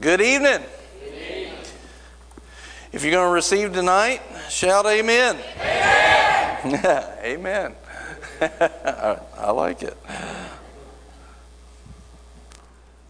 Good evening. If you're going to receive tonight, shout amen. Amen. amen. I like it.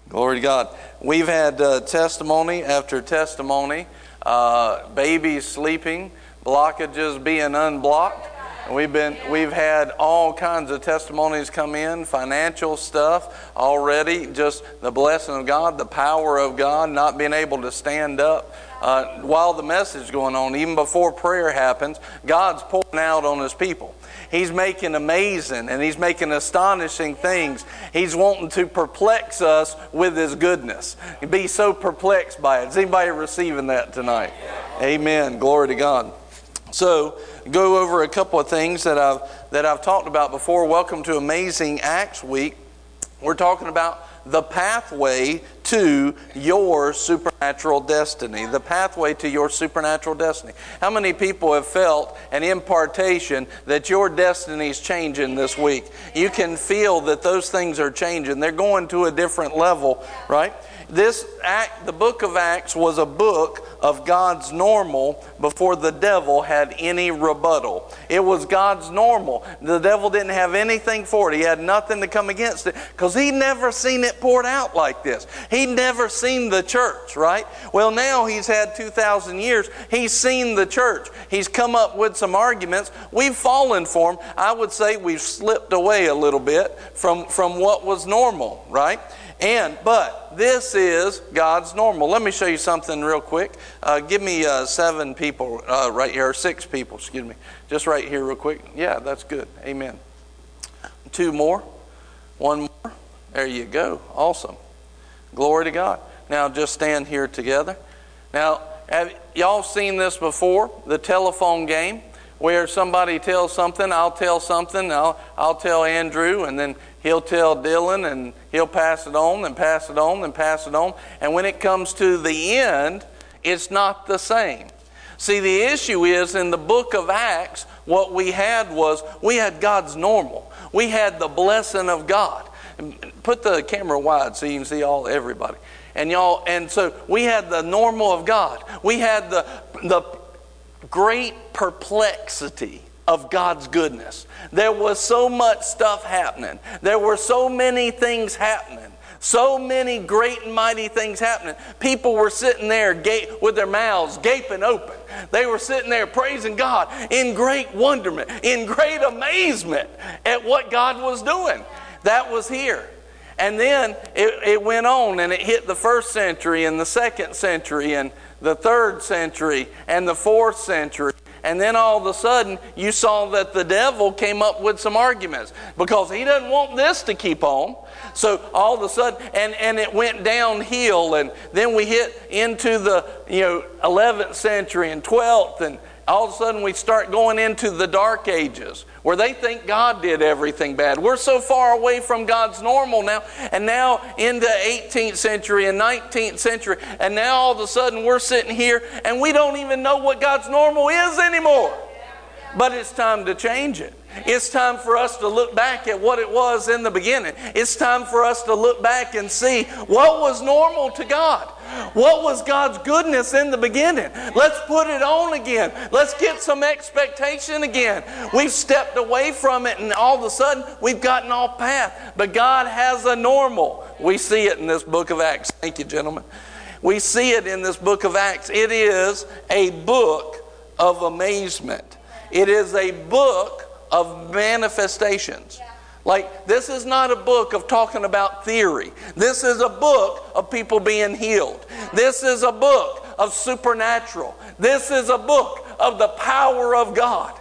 Glory to God. We've had uh, testimony after testimony, uh, babies sleeping, blockages being unblocked. We've been we've had all kinds of testimonies come in, financial stuff already, just the blessing of God, the power of God, not being able to stand up uh, while the message is going on, even before prayer happens. God's pouring out on His people. He's making amazing and He's making astonishing things. He's wanting to perplex us with His goodness. Be so perplexed by it. Is anybody receiving that tonight? Amen. Glory to God. So, go over a couple of things that I've that I've talked about before. Welcome to Amazing Acts Week. We're talking about the pathway to your supernatural destiny. The pathway to your supernatural destiny. How many people have felt an impartation that your destiny is changing this week? You can feel that those things are changing. They're going to a different level, right? This act, the book of Acts was a book of God's normal before the devil had any rebuttal. It was God's normal. The devil didn't have anything for it. He had nothing to come against it because he'd never seen it poured out like this. He'd never seen the church, right? Well, now he's had 2,000 years. He's seen the church. He's come up with some arguments. We've fallen for him. I would say we've slipped away a little bit from, from what was normal, right? And, but this is God's normal. Let me show you something real quick. Uh, give me uh, seven people uh, right here, or six people, excuse me. Just right here, real quick. Yeah, that's good. Amen. Two more. One more. There you go. Awesome. Glory to God. Now just stand here together. Now, have y'all seen this before? The telephone game where somebody tells something, I'll tell something, I'll, I'll tell Andrew, and then he'll tell Dylan, and he'll pass it on, and pass it on, and pass it on. And when it comes to the end, it's not the same. See, the issue is in the book of Acts, what we had was we had God's normal. We had the blessing of God. Put the camera wide so you can see all everybody. And y'all, and so we had the normal of God. We had the the great perplexity of God's goodness. There was so much stuff happening. There were so many things happening. So many great and mighty things happening. People were sitting there with their mouths gaping open. They were sitting there praising God in great wonderment, in great amazement at what God was doing. That was here. And then it, it went on and it hit the first century and the second century and the third century and the fourth century. And then all of a sudden, you saw that the devil came up with some arguments because he doesn't want this to keep on. So all of a sudden, and, and it went downhill. And then we hit into the you know 11th century and 12th. And all of a sudden, we start going into the dark ages where they think God did everything bad. We're so far away from God's normal now, and now into 18th century and 19th century, and now all of a sudden we're sitting here and we don't even know what God's normal is anymore. But it's time to change it. It's time for us to look back at what it was in the beginning. It's time for us to look back and see what was normal to God. What was God's goodness in the beginning? Let's put it on again. Let's get some expectation again. We've stepped away from it and all of a sudden we've gotten off path. But God has a normal. We see it in this book of Acts. Thank you, gentlemen. We see it in this book of Acts. It is a book of amazement. It is a book of manifestations. Like, this is not a book of talking about theory. This is a book of people being healed. This is a book of supernatural. This is a book of the power of God.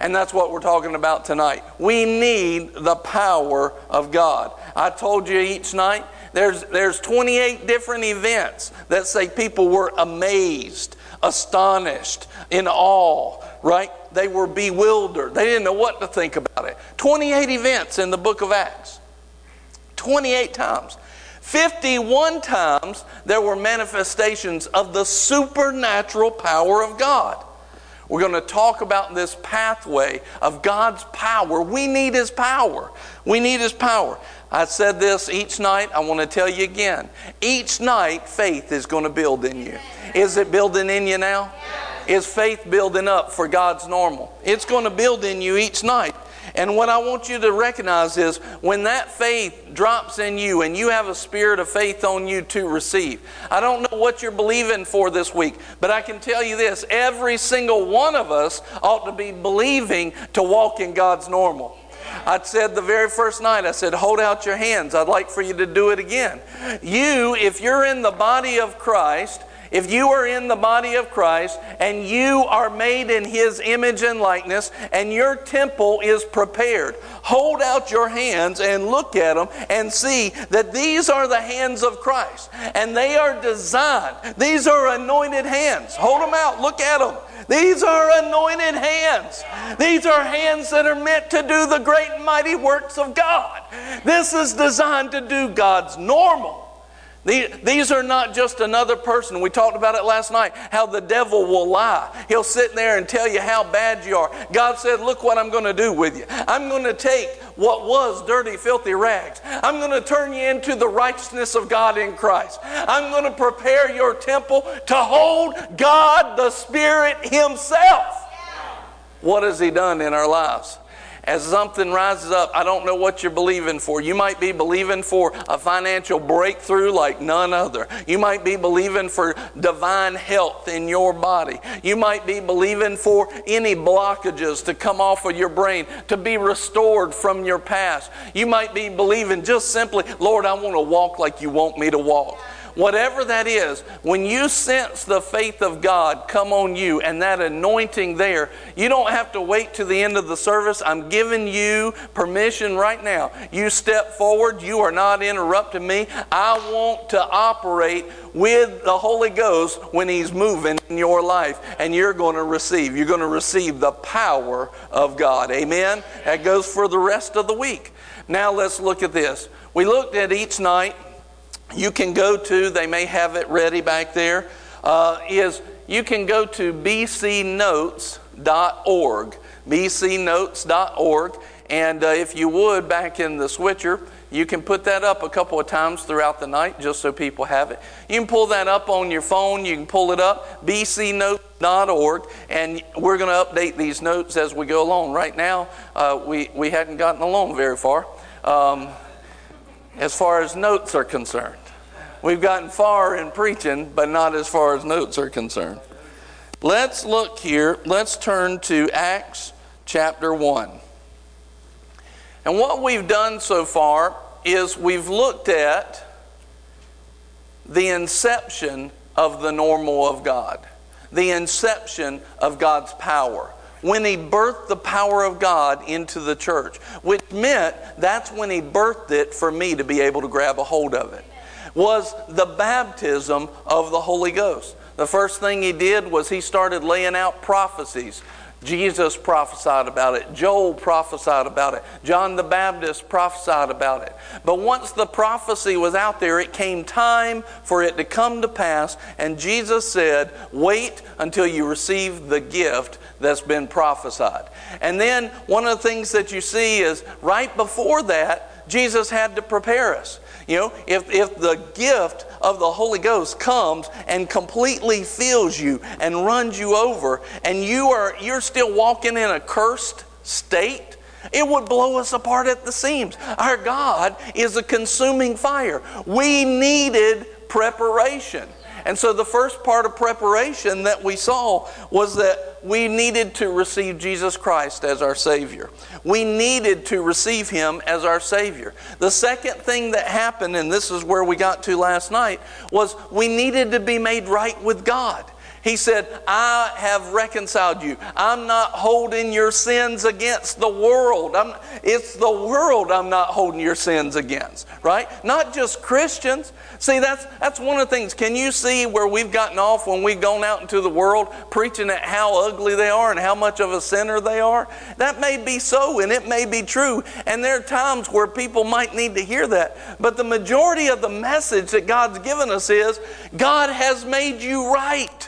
And that's what we're talking about tonight. We need the power of God. I told you each night there's, there's 28 different events that say people were amazed, astonished, in awe, right? They were bewildered. They didn't know what to think about it. 28 events in the book of Acts. 28 times. 51 times there were manifestations of the supernatural power of God. We're going to talk about this pathway of God's power. We need His power. We need His power. I said this each night. I want to tell you again. Each night, faith is going to build in you. Is it building in you now? Is faith building up for God's normal? It's going to build in you each night. And what I want you to recognize is when that faith drops in you and you have a spirit of faith on you to receive. I don't know what you're believing for this week, but I can tell you this every single one of us ought to be believing to walk in God's normal. I said the very first night, I said, hold out your hands. I'd like for you to do it again. You, if you're in the body of Christ, if you are in the body of Christ and you are made in His image and likeness and your temple is prepared, hold out your hands and look at them and see that these are the hands of Christ and they are designed. These are anointed hands. Hold them out, look at them. These are anointed hands. These are hands that are meant to do the great and mighty works of God. This is designed to do God's normal. These are not just another person. We talked about it last night, how the devil will lie. He'll sit there and tell you how bad you are. God said, Look what I'm going to do with you. I'm going to take what was dirty, filthy rags. I'm going to turn you into the righteousness of God in Christ. I'm going to prepare your temple to hold God the Spirit Himself. What has He done in our lives? As something rises up, I don't know what you're believing for. You might be believing for a financial breakthrough like none other. You might be believing for divine health in your body. You might be believing for any blockages to come off of your brain, to be restored from your past. You might be believing just simply, Lord, I want to walk like you want me to walk. Whatever that is, when you sense the faith of God come on you and that anointing there, you don't have to wait to the end of the service. I'm giving you permission right now. You step forward. You are not interrupting me. I want to operate with the Holy Ghost when He's moving in your life, and you're going to receive. You're going to receive the power of God. Amen? That goes for the rest of the week. Now let's look at this. We looked at each night you can go to, they may have it ready back there. Uh, is you can go to bcnotes.org, bcnotes.org, and uh, if you would, back in the switcher, you can put that up a couple of times throughout the night just so people have it. You can pull that up on your phone. You can pull it up, bcnotes.org, and we're going to update these notes as we go along. Right now, uh, we, we hadn't gotten along very far. Um, as far as notes are concerned. We've gotten far in preaching, but not as far as notes are concerned. Let's look here. Let's turn to Acts chapter 1. And what we've done so far is we've looked at the inception of the normal of God, the inception of God's power when he birthed the power of God into the church, which meant that's when he birthed it for me to be able to grab a hold of it, was the baptism of the Holy Ghost. The first thing he did was he started laying out prophecies Jesus prophesied about it. Joel prophesied about it. John the Baptist prophesied about it. But once the prophecy was out there, it came time for it to come to pass. And Jesus said, Wait until you receive the gift that's been prophesied. And then one of the things that you see is right before that, Jesus had to prepare us. You know, if, if the gift of the Holy Ghost comes and completely fills you and runs you over, and you are you're still walking in a cursed state, it would blow us apart at the seams. Our God is a consuming fire. We needed preparation. And so the first part of preparation that we saw was that we needed to receive Jesus Christ as our Savior. We needed to receive Him as our Savior. The second thing that happened, and this is where we got to last night, was we needed to be made right with God. He said, I have reconciled you. I'm not holding your sins against the world. I'm, it's the world I'm not holding your sins against, right? Not just Christians. See, that's, that's one of the things. Can you see where we've gotten off when we've gone out into the world preaching at how ugly they are and how much of a sinner they are? That may be so and it may be true. And there are times where people might need to hear that. But the majority of the message that God's given us is God has made you right.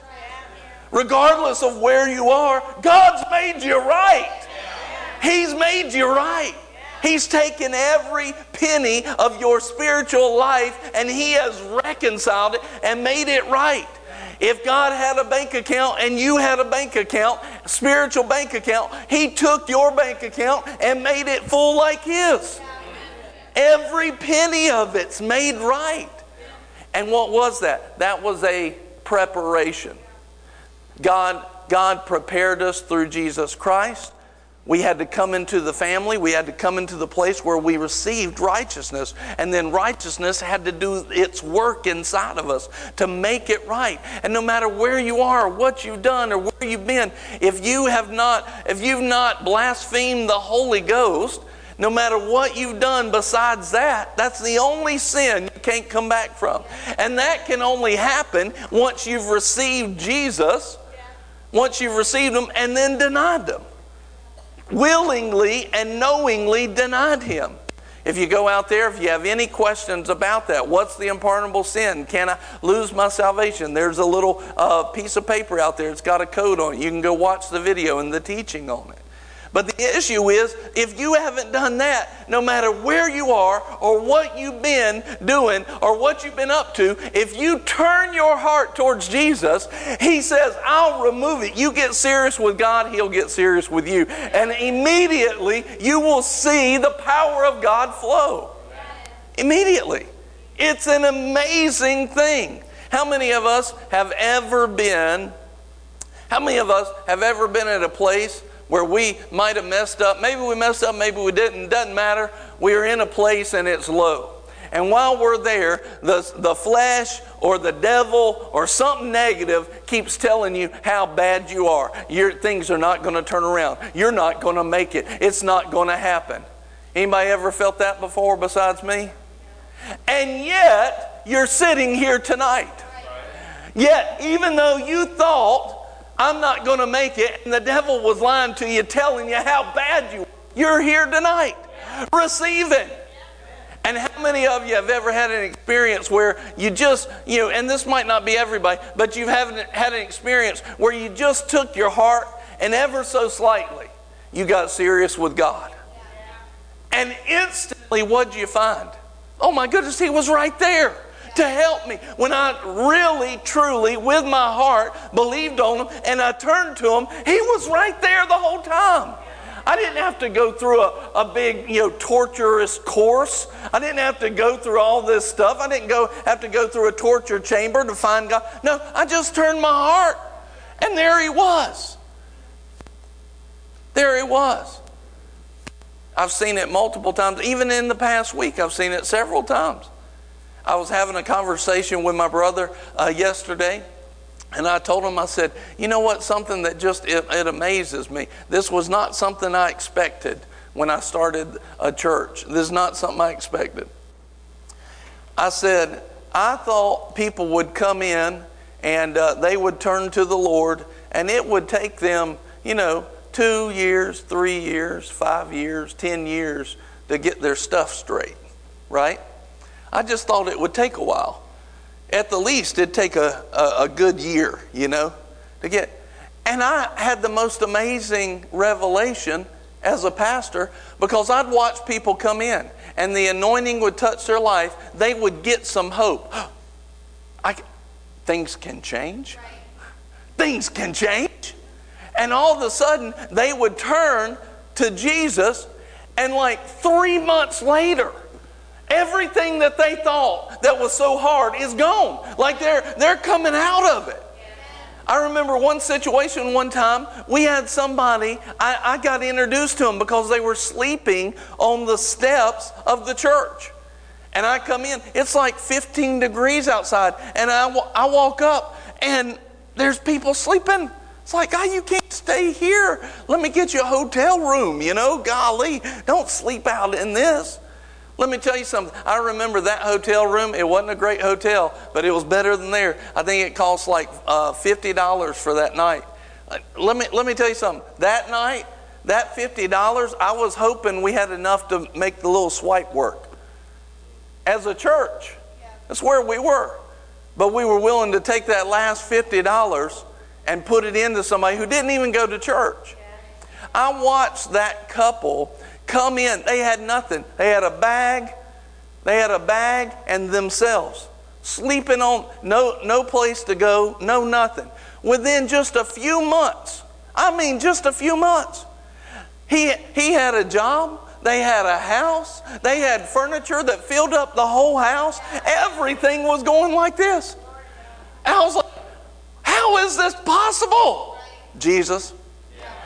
Regardless of where you are, God's made you right. He's made you right. He's taken every penny of your spiritual life and He has reconciled it and made it right. If God had a bank account and you had a bank account, spiritual bank account, He took your bank account and made it full like His. Every penny of it's made right. And what was that? That was a preparation. God, God prepared us through Jesus Christ. We had to come into the family. We had to come into the place where we received righteousness. And then righteousness had to do its work inside of us to make it right. And no matter where you are, what you've done, or where you've been, if you have not, if you've not blasphemed the Holy Ghost, no matter what you've done besides that, that's the only sin you can't come back from. And that can only happen once you've received Jesus, once you've received Him and then denied them. Willingly and knowingly denied Him. If you go out there, if you have any questions about that, what's the unpardonable sin? Can I lose my salvation? There's a little uh, piece of paper out there. It's got a code on it. You can go watch the video and the teaching on it. But the issue is, if you haven't done that, no matter where you are or what you've been doing or what you've been up to, if you turn your heart towards Jesus, He says, I'll remove it. You get serious with God, He'll get serious with you. And immediately you will see the power of God flow. Immediately. It's an amazing thing. How many of us have ever been, how many of us have ever been at a place where we might have messed up. Maybe we messed up, maybe we didn't. Doesn't matter. We are in a place and it's low. And while we're there, the, the flesh or the devil or something negative keeps telling you how bad you are. Your things are not going to turn around. You're not going to make it. It's not going to happen. Anybody ever felt that before besides me? And yet, you're sitting here tonight. Yet, even though you thought I'm not going to make it. And the devil was lying to you, telling you how bad you are. You're here tonight. Receive it. And how many of you have ever had an experience where you just, you know, and this might not be everybody, but you haven't had an experience where you just took your heart and ever so slightly you got serious with God. And instantly, what'd you find? Oh my goodness, He was right there to help me. When I really, truly, with my heart, believed on Him and I turned to Him, He was right there the whole time. I didn't have to go through a, a big, you know, torturous course. I didn't have to go through all this stuff. I didn't go have to go through a torture chamber to find God. No, I just turned my heart, and there He was. There He was. I've seen it multiple times. Even in the past week, I've seen it several times. I was having a conversation with my brother uh, yesterday. And I told him, I said, you know what? Something that just, it, it amazes me. This was not something I expected when I started a church. This is not something I expected. I said, I thought people would come in and uh, they would turn to the Lord and it would take them, you know, two years, three years, five years, ten years to get their stuff straight, right? I just thought it would take a while. At the least, it'd take a, a, a good year, you know, to get. And I had the most amazing revelation as a pastor because I'd watch people come in and the anointing would touch their life. They would get some hope. I, things can change. Things can change. And all of a sudden, they would turn to Jesus, and like three months later, Everything that they thought that was so hard is gone. Like they're, they're coming out of it. I remember one situation one time, we had somebody, I, I, got introduced to them because they were sleeping on the steps of the church. And I come in, it's like 15 degrees outside, and I, I walk up, and there's people sleeping. It's like, oh, you can't stay here. Let me get you a hotel room, you know? Golly, don't sleep out in this. Let me tell you something. I remember that hotel room. It wasn't a great hotel, but it was better than there. I think it cost like uh, $50 for that night. Uh, let me, let me tell you something. That night, that $50, I was hoping we had enough to make the little swipe work. As a church, that's where we were. But we were willing to take that last $50 and put it into somebody who didn't even go to church. I watched that couple come in. They had nothing. They had a bag. They had a bag and themselves sleeping on no no place to go, no nothing. Within just a few months, I mean just a few months, he he had a job. They had a house. They had furniture that filled up the whole house. Everything was going like this. I was like, how is this possible? Jesus,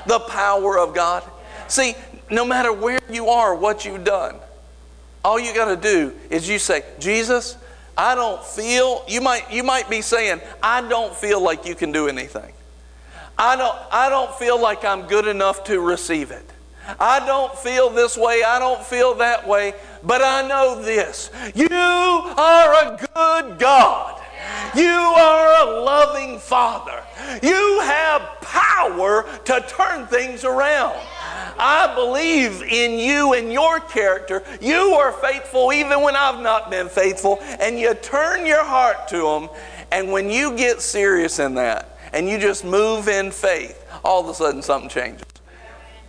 the power of God. See, no matter where you are, what you've done, all you got to do is you say, Jesus, I don't feel, you might, you might be saying, I don't feel like you can do anything. I don't, I don't feel like I'm good enough to receive it. I don't feel this way, I don't feel that way, but I know this. You are a good God. You are a loving Father. You have power to turn things around. I believe in you and your character. You are faithful even when I've not been faithful, and you turn your heart to Him. And when you get serious in that and you just move in faith, all of a sudden something changes.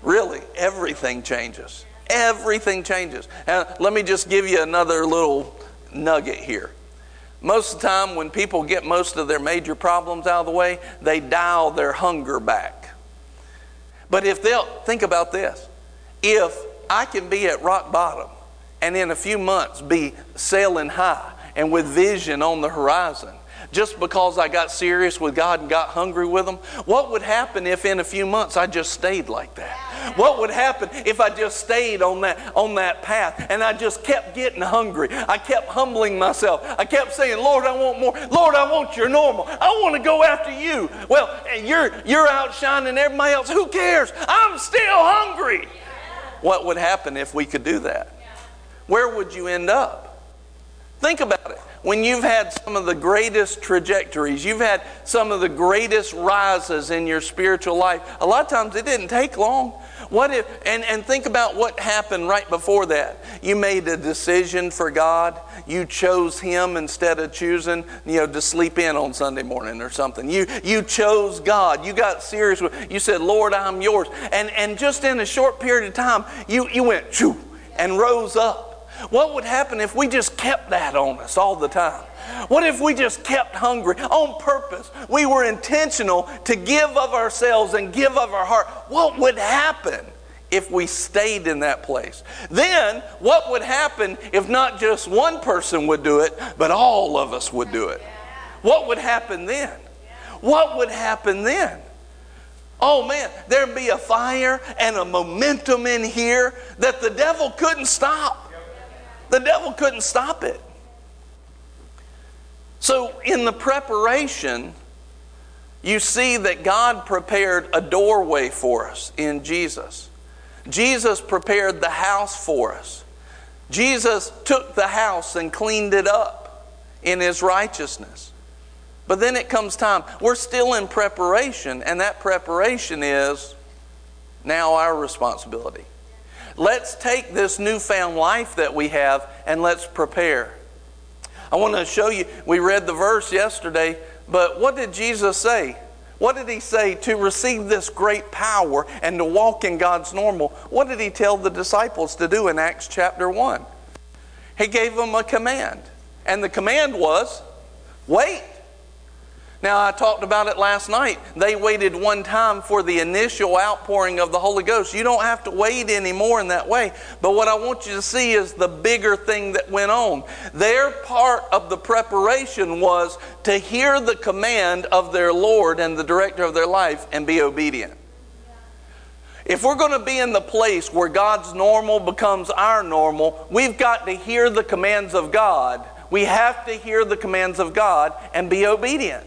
Really, everything changes. Everything changes. And let me just give you another little nugget here. Most of the time, when people get most of their major problems out of the way, they dial their hunger back. But if they'll think about this if I can be at rock bottom and in a few months be sailing high and with vision on the horizon, just because I got serious with God and got hungry with Him? What would happen if in a few months I just stayed like that? What would happen if I just stayed on that, on that path and I just kept getting hungry? I kept humbling myself. I kept saying, Lord, I want more. Lord, I want your normal. I want to go after you. Well, you're, you're outshining everybody else. Who cares? I'm still hungry. What would happen if we could do that? Where would you end up? Think about it when you've had some of the greatest trajectories, you've had some of the greatest rises in your spiritual life, a lot of times it didn't take long. What if, and, and think about what happened right before that. You made a decision for God. You chose Him instead of choosing, you know, to sleep in on Sunday morning or something. You, you chose God. You got serious with, you said, Lord, I'm yours. And, and just in a short period of time, you, you went, choo, and rose up. What would happen if we just kept that on us all the time? What if we just kept hungry on purpose? We were intentional to give of ourselves and give of our heart. What would happen if we stayed in that place? Then, what would happen if not just one person would do it, but all of us would do it? What would happen then? What would happen then? Oh man, there'd be a fire and a momentum in here that the devil couldn't stop. The devil couldn't stop it. So, in the preparation, you see that God prepared a doorway for us in Jesus. Jesus prepared the house for us. Jesus took the house and cleaned it up in his righteousness. But then it comes time. We're still in preparation, and that preparation is now our responsibility. Let's take this newfound life that we have and let's prepare. I want to show you, we read the verse yesterday, but what did Jesus say? What did he say to receive this great power and to walk in God's normal? What did he tell the disciples to do in Acts chapter 1? He gave them a command. And the command was wait. Now, I talked about it last night. They waited one time for the initial outpouring of the Holy Ghost. You don't have to wait anymore in that way. But what I want you to see is the bigger thing that went on. Their part of the preparation was to hear the command of their Lord and the director of their life and be obedient. If we're going to be in the place where God's normal becomes our normal, we've got to hear the commands of God. We have to hear the commands of God and be obedient.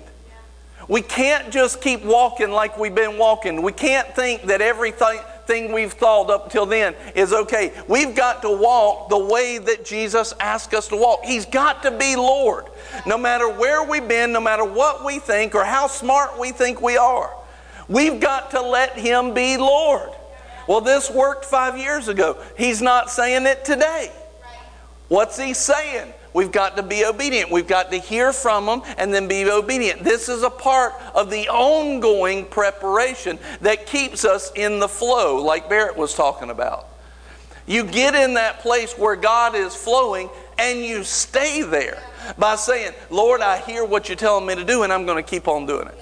We can't just keep walking like we've been walking. We can't think that everything we've thought up till then is okay. We've got to walk the way that Jesus asked us to walk. He's got to be Lord. No matter where we've been, no matter what we think or how smart we think we are, we've got to let Him be Lord. Well, this worked five years ago. He's not saying it today. What's He saying? We've got to be obedient. We've got to hear from them and then be obedient. This is a part of the ongoing preparation that keeps us in the flow, like Barrett was talking about. You get in that place where God is flowing and you stay there by saying, Lord, I hear what you're telling me to do and I'm going to keep on doing it.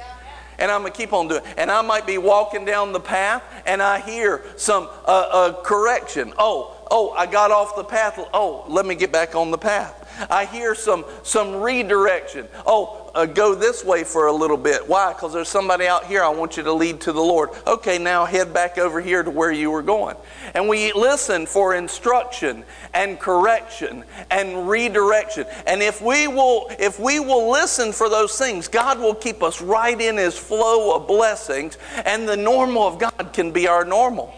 And I'm going to keep on doing it. And I might be walking down the path and I hear some uh, uh, correction. Oh, oh, I got off the path. Oh, let me get back on the path. I hear some, some redirection. Oh, uh, go this way for a little bit. Why? Because there's somebody out here I want you to lead to the Lord. Okay, now head back over here to where you were going. And we listen for instruction and correction and redirection. And if we will, if we will listen for those things, God will keep us right in His flow of blessings, and the normal of God can be our normal.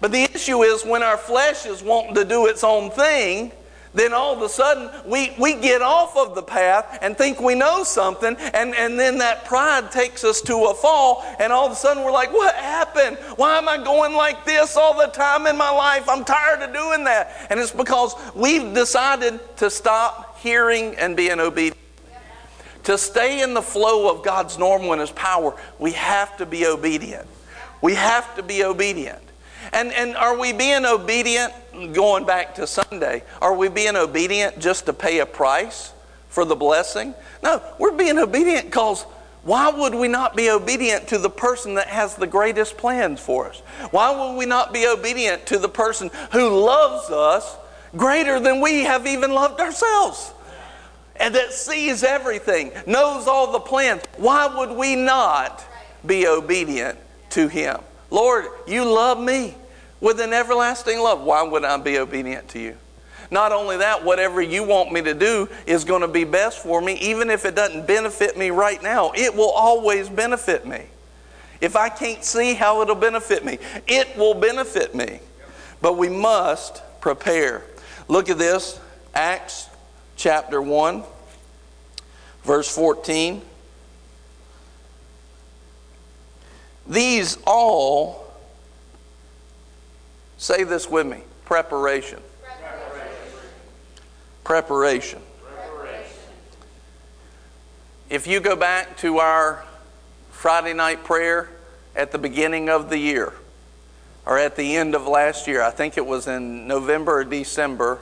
But the issue is when our flesh is wanting to do its own thing, then all of a sudden we, we get off of the path and think we know something, and, and then that pride takes us to a fall, and all of a sudden we're like, What happened? Why am I going like this all the time in my life? I'm tired of doing that. And it's because we've decided to stop hearing and being obedient. To stay in the flow of God's normal and His power, we have to be obedient. We have to be obedient. And, and are we being obedient, going back to Sunday, are we being obedient just to pay a price for the blessing? No, we're being obedient because why would we not be obedient to the person that has the greatest plans for us? Why would we not be obedient to the person who loves us greater than we have even loved ourselves? And that sees everything, knows all the plans. Why would we not be obedient to him? Lord, you love me with an everlasting love. Why would I be obedient to you? Not only that, whatever you want me to do is going to be best for me, even if it doesn't benefit me right now. It will always benefit me. If I can't see how it'll benefit me, it will benefit me. But we must prepare. Look at this Acts chapter 1, verse 14. These all, say this with me preparation. Preparation. preparation. If you go back to our Friday night prayer at the beginning of the year, or at the end of last year, I think it was in November or December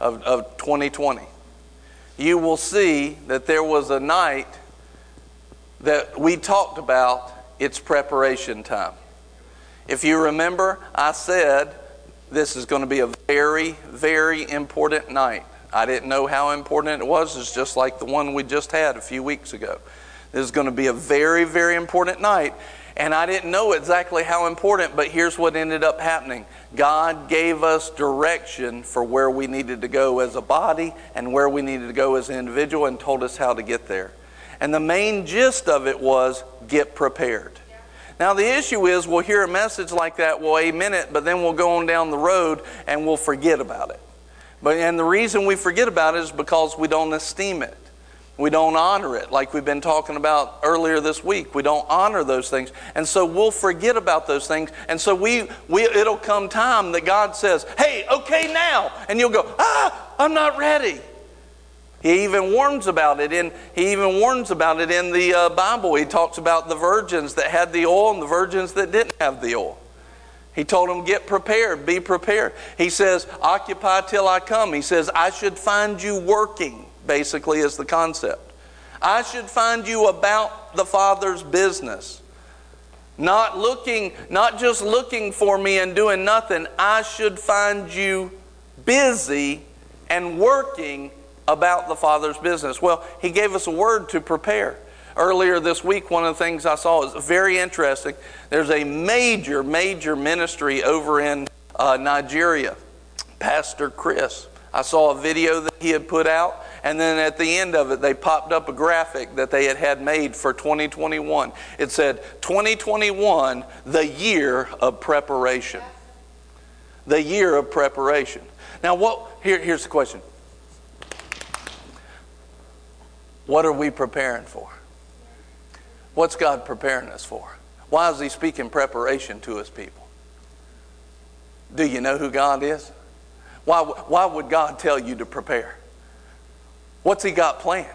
of, of 2020, you will see that there was a night that we talked about it's preparation time. If you remember, I said this is going to be a very, very important night. I didn't know how important it was. It's just like the one we just had a few weeks ago. This is going to be a very, very important night. And I didn't know exactly how important, but here's what ended up happening God gave us direction for where we needed to go as a body and where we needed to go as an individual and told us how to get there. And the main gist of it was get prepared. Now, the issue is we'll hear a message like that, we'll amen it, but then we'll go on down the road and we'll forget about it. But, and the reason we forget about it is because we don't esteem it. We don't honor it, like we've been talking about earlier this week. We don't honor those things. And so we'll forget about those things. And so we, we it'll come time that God says, hey, okay now. And you'll go, ah, I'm not ready. He even warns about it in he even warns about it in the uh, Bible. He talks about the virgins that had the oil and the virgins that didn't have the oil. He told them, Get prepared, be prepared. He says, Occupy till I come. He says, I should find you working, basically, is the concept. I should find you about the Father's business. Not looking, not just looking for me and doing nothing. I should find you busy and working about the Father's business? Well, He gave us a word to prepare. Earlier this week, one of the things I saw is very interesting. There's a major, major ministry over in uh, Nigeria, Pastor Chris. I saw a video that he had put out, and then at the end of it, they popped up a graphic that they had had made for 2021. It said, 2021, the year of preparation. The year of preparation. Now, what? Here, here's the question What are we preparing for? What's God preparing us for? Why is He speaking preparation to His people? Do you know who God is? Why, why would God tell you to prepare? What's He got planned?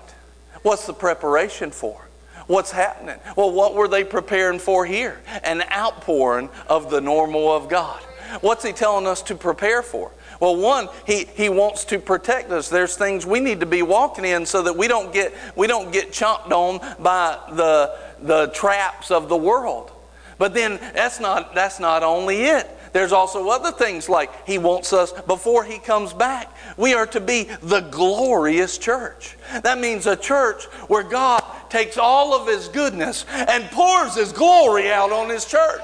What's the preparation for? What's happening? Well, what were they preparing for here? An outpouring of the normal of God. What's he telling us to prepare for? Well, one, he, he wants to protect us. There's things we need to be walking in so that we don't get we don't get chomped on by the the traps of the world. But then that's not that's not only it. There's also other things like he wants us before he comes back. We are to be the glorious church. That means a church where God takes all of his goodness and pours his glory out on his church.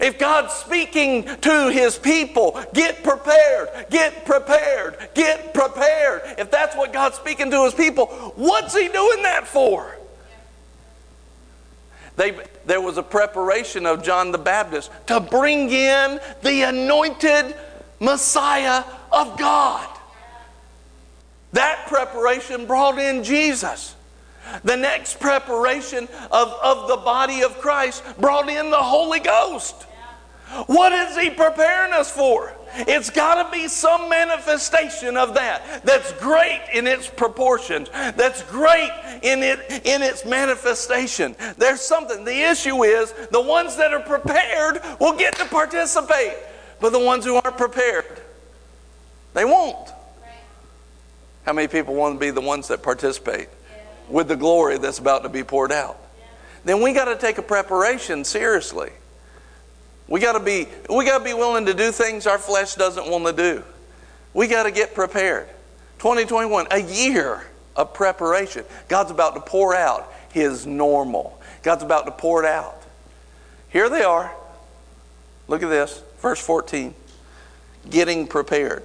If God's speaking to his people, get prepared, get prepared, get prepared. If that's what God's speaking to his people, what's he doing that for? They, there was a preparation of John the Baptist to bring in the anointed Messiah of God. That preparation brought in Jesus. The next preparation of, of the body of Christ brought in the Holy Ghost. What is He preparing us for? It's got to be some manifestation of that that's great in its proportions, that's great in, it, in its manifestation. There's something. The issue is the ones that are prepared will get to participate, but the ones who aren't prepared, they won't. How many people want to be the ones that participate with the glory that's about to be poured out? Then we got to take a preparation seriously. We got to be we got to be willing to do things our flesh doesn't want to do. We got to get prepared. 2021, a year of preparation. God's about to pour out his normal. God's about to pour it out. Here they are. Look at this, verse 14. Getting prepared.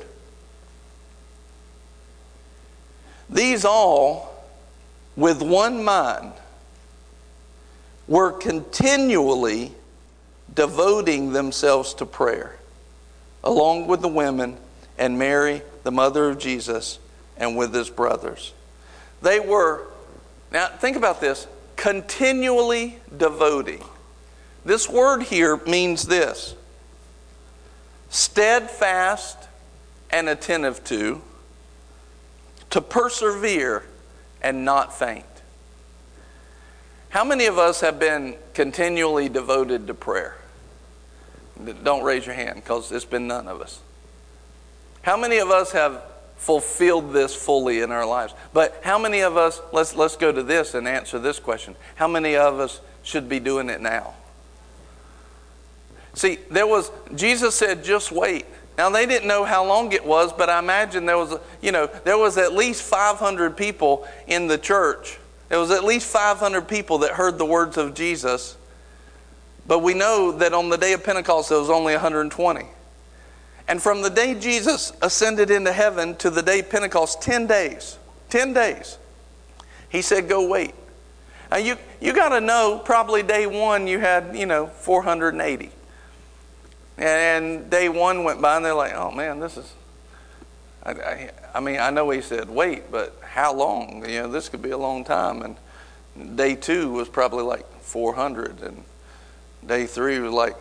These all with one mind were continually devoting themselves to prayer, along with the women and Mary, the mother of Jesus, and with his brothers. They were, now think about this, continually devoting. This word here means this steadfast and attentive to, to persevere and not faint. How many of us have been continually devoted to prayer? Don't raise your hand because it's been none of us. How many of us have fulfilled this fully in our lives? But how many of us, let's, let's go to this and answer this question. How many of us should be doing it now? See, there was, Jesus said, just wait. Now, they didn't know how long it was, but I imagine there was, you know, there was at least 500 people in the church. There was at least 500 people that heard the words of Jesus but we know that on the day of Pentecost, there was only 120. And from the day Jesus ascended into heaven to the day Pentecost, 10 days, 10 days, he said, Go wait. Now you, you got to know, probably day one, you had, you know, 480. And day one went by and they're like, oh man, this is, I, I, I mean, I know he said wait, but how long? You know, this could be a long time. And day two was probably like 400. And Day three was like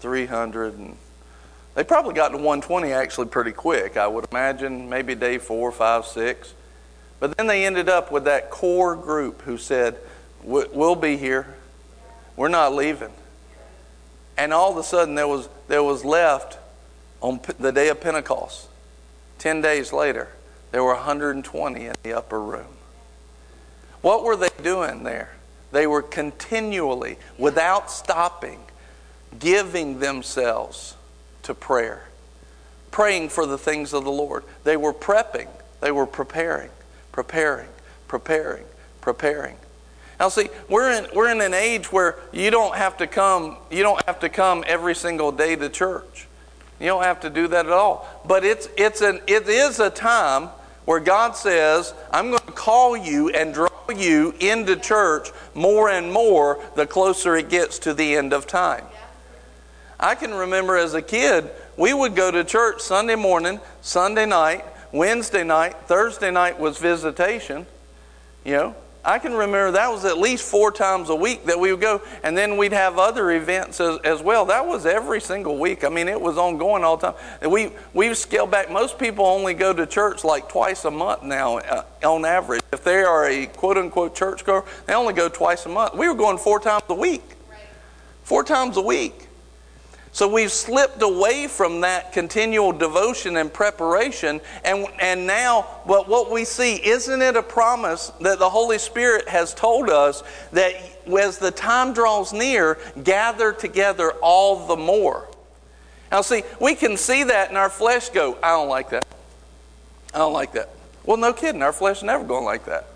300, and they probably got to 120 actually pretty quick, I would imagine, maybe day four, five, six. But then they ended up with that core group who said, We'll be here. We're not leaving. And all of a sudden, there was, there was left on the day of Pentecost. Ten days later, there were 120 in the upper room. What were they doing there? They were continually, without stopping, giving themselves to prayer, praying for the things of the Lord. They were prepping, they were preparing, preparing, preparing, preparing. Now see, we're in, we're in an age where you don't have to come, you don't have to come every single day to church. You don't have to do that at all. But it's, it's an, it is a time where God says, I'm going to call you and draw you into church more and more the closer it gets to the end of time. I can remember as a kid, we would go to church Sunday morning, Sunday night, Wednesday night, Thursday night was visitation, you know, I can remember that was at least four times a week that we would go, and then we'd have other events as, as well. That was every single week. I mean, it was ongoing all the time. And we we've scaled back. Most people only go to church like twice a month now, uh, on average. If they are a quote unquote church goer, they only go twice a month. We were going four times a week, four times a week. So we've slipped away from that continual devotion and preparation. And, and now, but what we see, isn't it a promise that the Holy Spirit has told us that as the time draws near, gather together all the more? Now, see, we can see that in our flesh go, I don't like that. I don't like that. Well, no kidding. Our flesh is never going like that.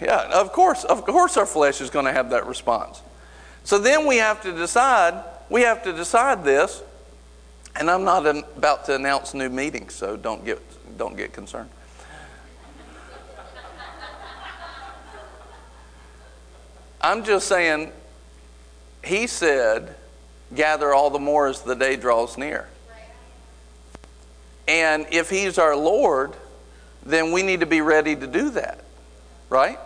Yeah, of course. Of course, our flesh is going to have that response. So then we have to decide we have to decide this, and I'm not about to announce new meetings, so don't get, don't get concerned. I'm just saying, he said, gather all the more as the day draws near. And if he's our Lord, then we need to be ready to do that, right?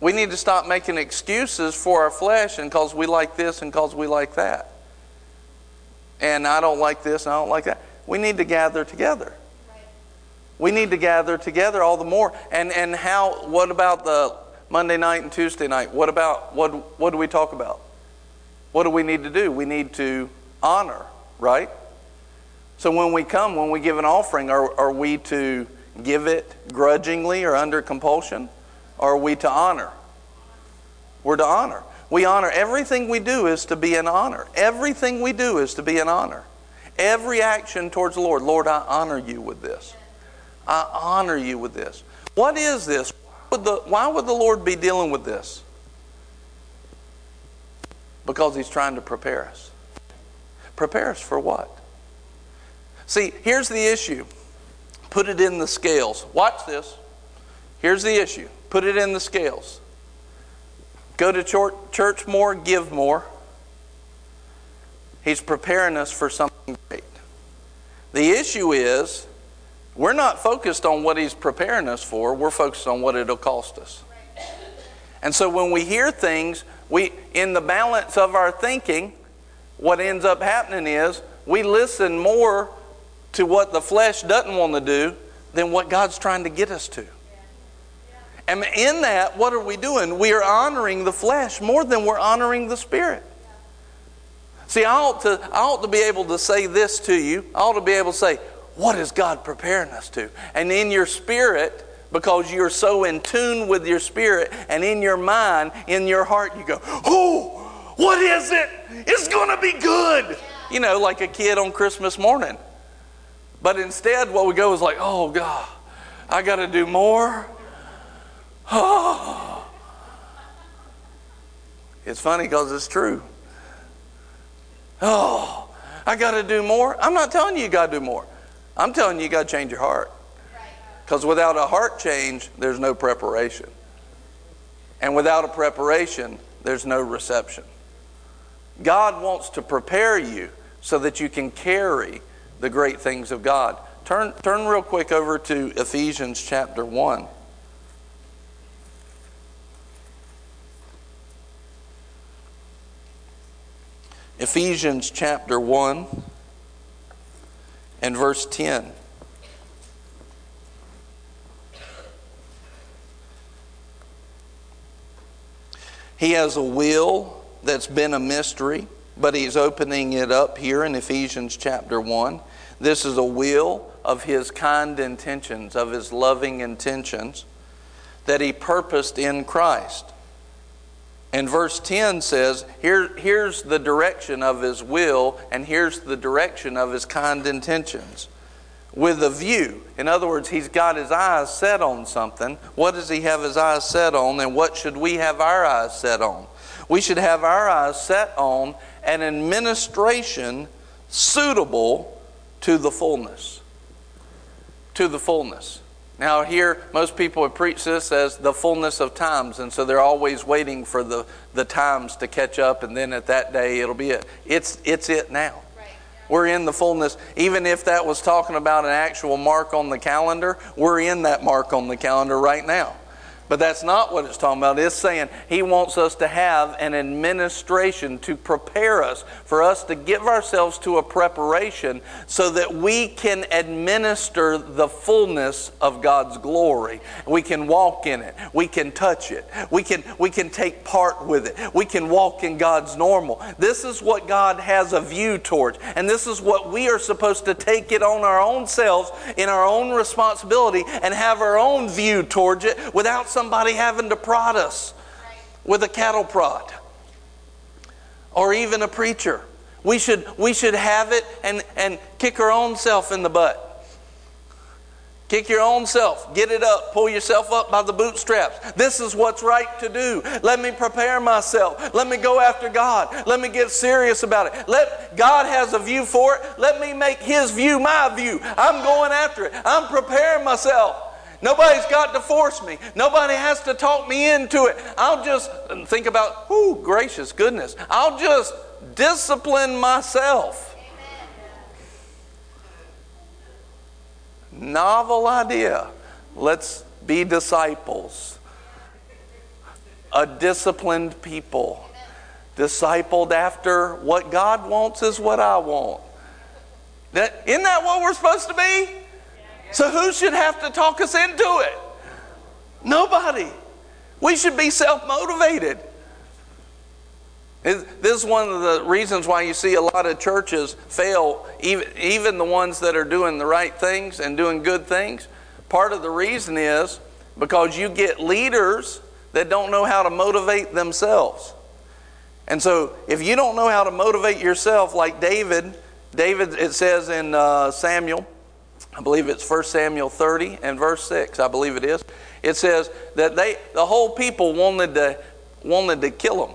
We need to stop making excuses for our flesh and because we like this and because we like that. And I don't like this and I don't like that. We need to gather together. We need to gather together all the more. And and how what about the Monday night and Tuesday night? What about what what do we talk about? What do we need to do? We need to honor, right? So when we come, when we give an offering, are, are we to give it grudgingly or under compulsion? Are we to honor? We're to honor. We honor. Everything we do is to be an honor. Everything we do is to be an honor. Every action towards the Lord, Lord, I honor you with this. I honor you with this. What is this? Why would the, why would the Lord be dealing with this? Because He's trying to prepare us. Prepare us for what? See, here's the issue. Put it in the scales. Watch this. Here's the issue put it in the scales. Go to church more, give more. He's preparing us for something great. The issue is we're not focused on what He's preparing us for, we're focused on what it'll cost us. And so when we hear things, we in the balance of our thinking, what ends up happening is we listen more to what the flesh doesn't want to do than what God's trying to get us to. And in that, what are we doing? We are honoring the flesh more than we're honoring the spirit. See, I ought, to, I ought to be able to say this to you. I ought to be able to say, What is God preparing us to? And in your spirit, because you're so in tune with your spirit, and in your mind, in your heart, you go, Oh, what is it? It's going to be good. You know, like a kid on Christmas morning. But instead, what we go is like, Oh, God, I got to do more. Oh. It's funny because it's true. Oh, I got to do more. I'm not telling you you got to do more. I'm telling you you got to change your heart. Because without a heart change, there's no preparation. And without a preparation, there's no reception. God wants to prepare you so that you can carry the great things of God. Turn, turn real quick over to Ephesians chapter 1. Ephesians chapter 1 and verse 10. He has a will that's been a mystery, but he's opening it up here in Ephesians chapter 1. This is a will of his kind intentions, of his loving intentions that he purposed in Christ. And verse 10 says, Here, here's the direction of his will, and here's the direction of his kind intentions. With a view. In other words, he's got his eyes set on something. What does he have his eyes set on, and what should we have our eyes set on? We should have our eyes set on an administration suitable to the fullness. To the fullness. Now, here, most people would preach this as the fullness of times, and so they're always waiting for the, the times to catch up, and then at that day it'll be it. It's, it's it now. Right. We're in the fullness. Even if that was talking about an actual mark on the calendar, we're in that mark on the calendar right now. But that's not what it's talking about. It's saying He wants us to have an administration to prepare us, for us to give ourselves to a preparation so that we can administer the fullness of God's glory. We can walk in it. We can touch it. We can, we can take part with it. We can walk in God's normal. This is what God has a view towards. And this is what we are supposed to take it on our own selves, in our own responsibility, and have our own view towards it without somebody having to prod us with a cattle prod or even a preacher. We should, we should have it and, and kick our own self in the butt. Kick your own self. Get it up. Pull yourself up by the bootstraps. This is what's right to do. Let me prepare myself. Let me go after God. Let me get serious about it. Let God has a view for it. Let me make his view my view. I'm going after it. I'm preparing myself. Nobody's got to force me. Nobody has to talk me into it. I'll just think about, whoo, gracious goodness. I'll just discipline myself. Novel idea. Let's be disciples. A disciplined people. Discipled after what God wants is what I want. That, isn't that what we're supposed to be? So who should have to talk us into it? Nobody. We should be self motivated. This is one of the reasons why you see a lot of churches fail, even, even the ones that are doing the right things and doing good things. Part of the reason is because you get leaders that don't know how to motivate themselves. And so, if you don't know how to motivate yourself, like David, David, it says in uh, Samuel, I believe it's 1 Samuel 30 and verse 6, I believe it is. It says that they, the whole people wanted to, wanted to kill him.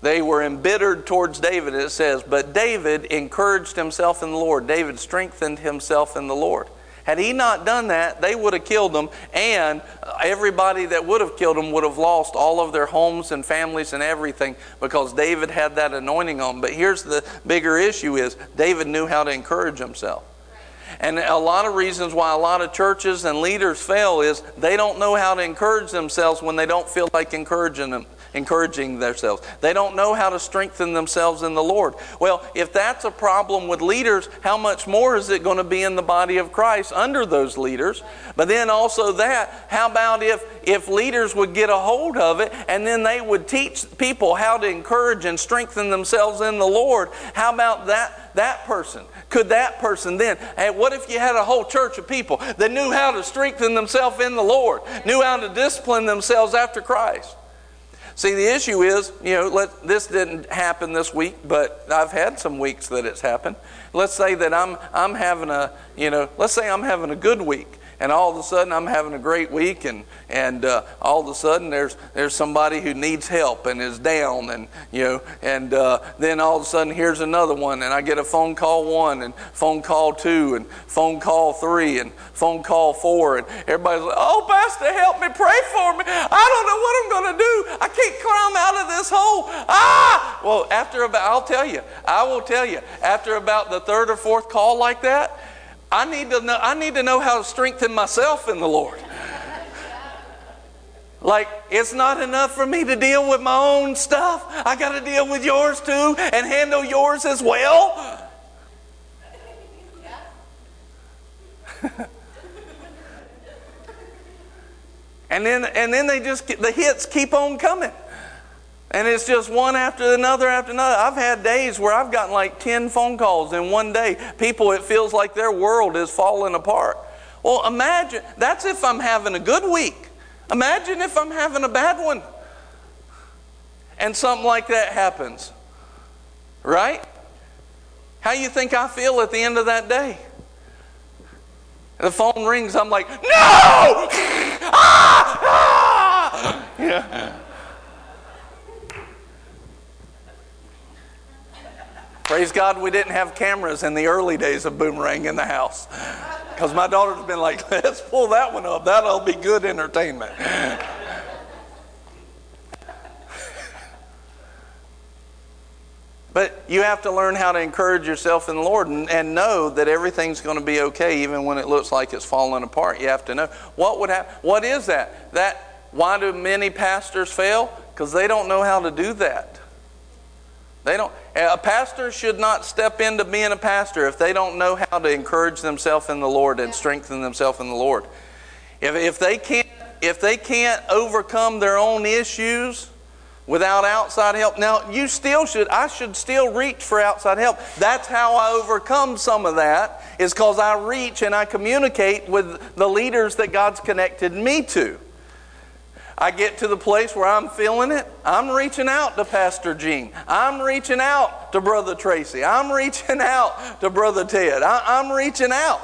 They were embittered towards David, it says, but David encouraged himself in the Lord. David strengthened himself in the Lord. Had he not done that, they would have killed him, and everybody that would have killed him would have lost all of their homes and families and everything because David had that anointing on. him. But here's the bigger issue is David knew how to encourage himself. And a lot of reasons why a lot of churches and leaders fail is they don't know how to encourage themselves when they don't feel like encouraging them encouraging themselves. They don't know how to strengthen themselves in the Lord. Well, if that's a problem with leaders, how much more is it going to be in the body of Christ under those leaders? But then also that, how about if if leaders would get a hold of it and then they would teach people how to encourage and strengthen themselves in the Lord? How about that that person? Could that person then, hey, what if you had a whole church of people that knew how to strengthen themselves in the Lord, knew how to discipline themselves after Christ? See, the issue is, you know, let, this didn't happen this week, but I've had some weeks that it's happened. Let's say that I'm, I'm having a, you know, let's say I'm having a good week and all of a sudden I'm having a great week, and and uh, all of a sudden there's there's somebody who needs help and is down, and you know, and uh, then all of a sudden here's another one, and I get a phone call one, and phone call two, and phone call three, and phone call four, and everybody's like, "Oh, Pastor, help me, pray for me. I don't know what I'm going to do. I can't climb out of this hole. Ah!" Well, after about, I'll tell you, I will tell you, after about the third or fourth call like that I need to know, I need to know how to strengthen myself in the Lord. Like, it's not enough for me to deal with my own stuff. I got to deal with yours too and handle yours as well. and then and then they just the hits keep on coming. And it's just one after another after another. I've had days where I've gotten like 10 phone calls in one day. People, it feels like their world is falling apart. Well, imagine, that's if I'm having a good week. Imagine if I'm having a bad one. And something like that happens. Right? How you think I feel at the end of that day? the phone rings, I'm like, no! ah! ah! Yeah. Praise God we didn't have cameras in the early days of Boomerang in the house. Because my daughter's been like, let's pull that one up. That'll be good entertainment. But you have to learn how to encourage yourself in the Lord and, and know that everything's going to be okay even when it looks like it's falling apart. You have to know what would happen. What is that? That why do many pastors fail? Because they don't know how to do that. They don't. A pastor should not step into being a pastor if they don't know how to encourage themselves in the Lord and strengthen themselves in the Lord. If, if they can't if they can't overcome their own issues without outside help. Now, you still should, I should still reach for outside help. That's how I overcome some of that, is because I reach and I communicate with the leaders that God's connected me to. I get to the place where I'm feeling it, I'm reaching out to Pastor Gene. I'm reaching out to Brother Tracy. I'm reaching out to Brother Ted. I, am reaching out.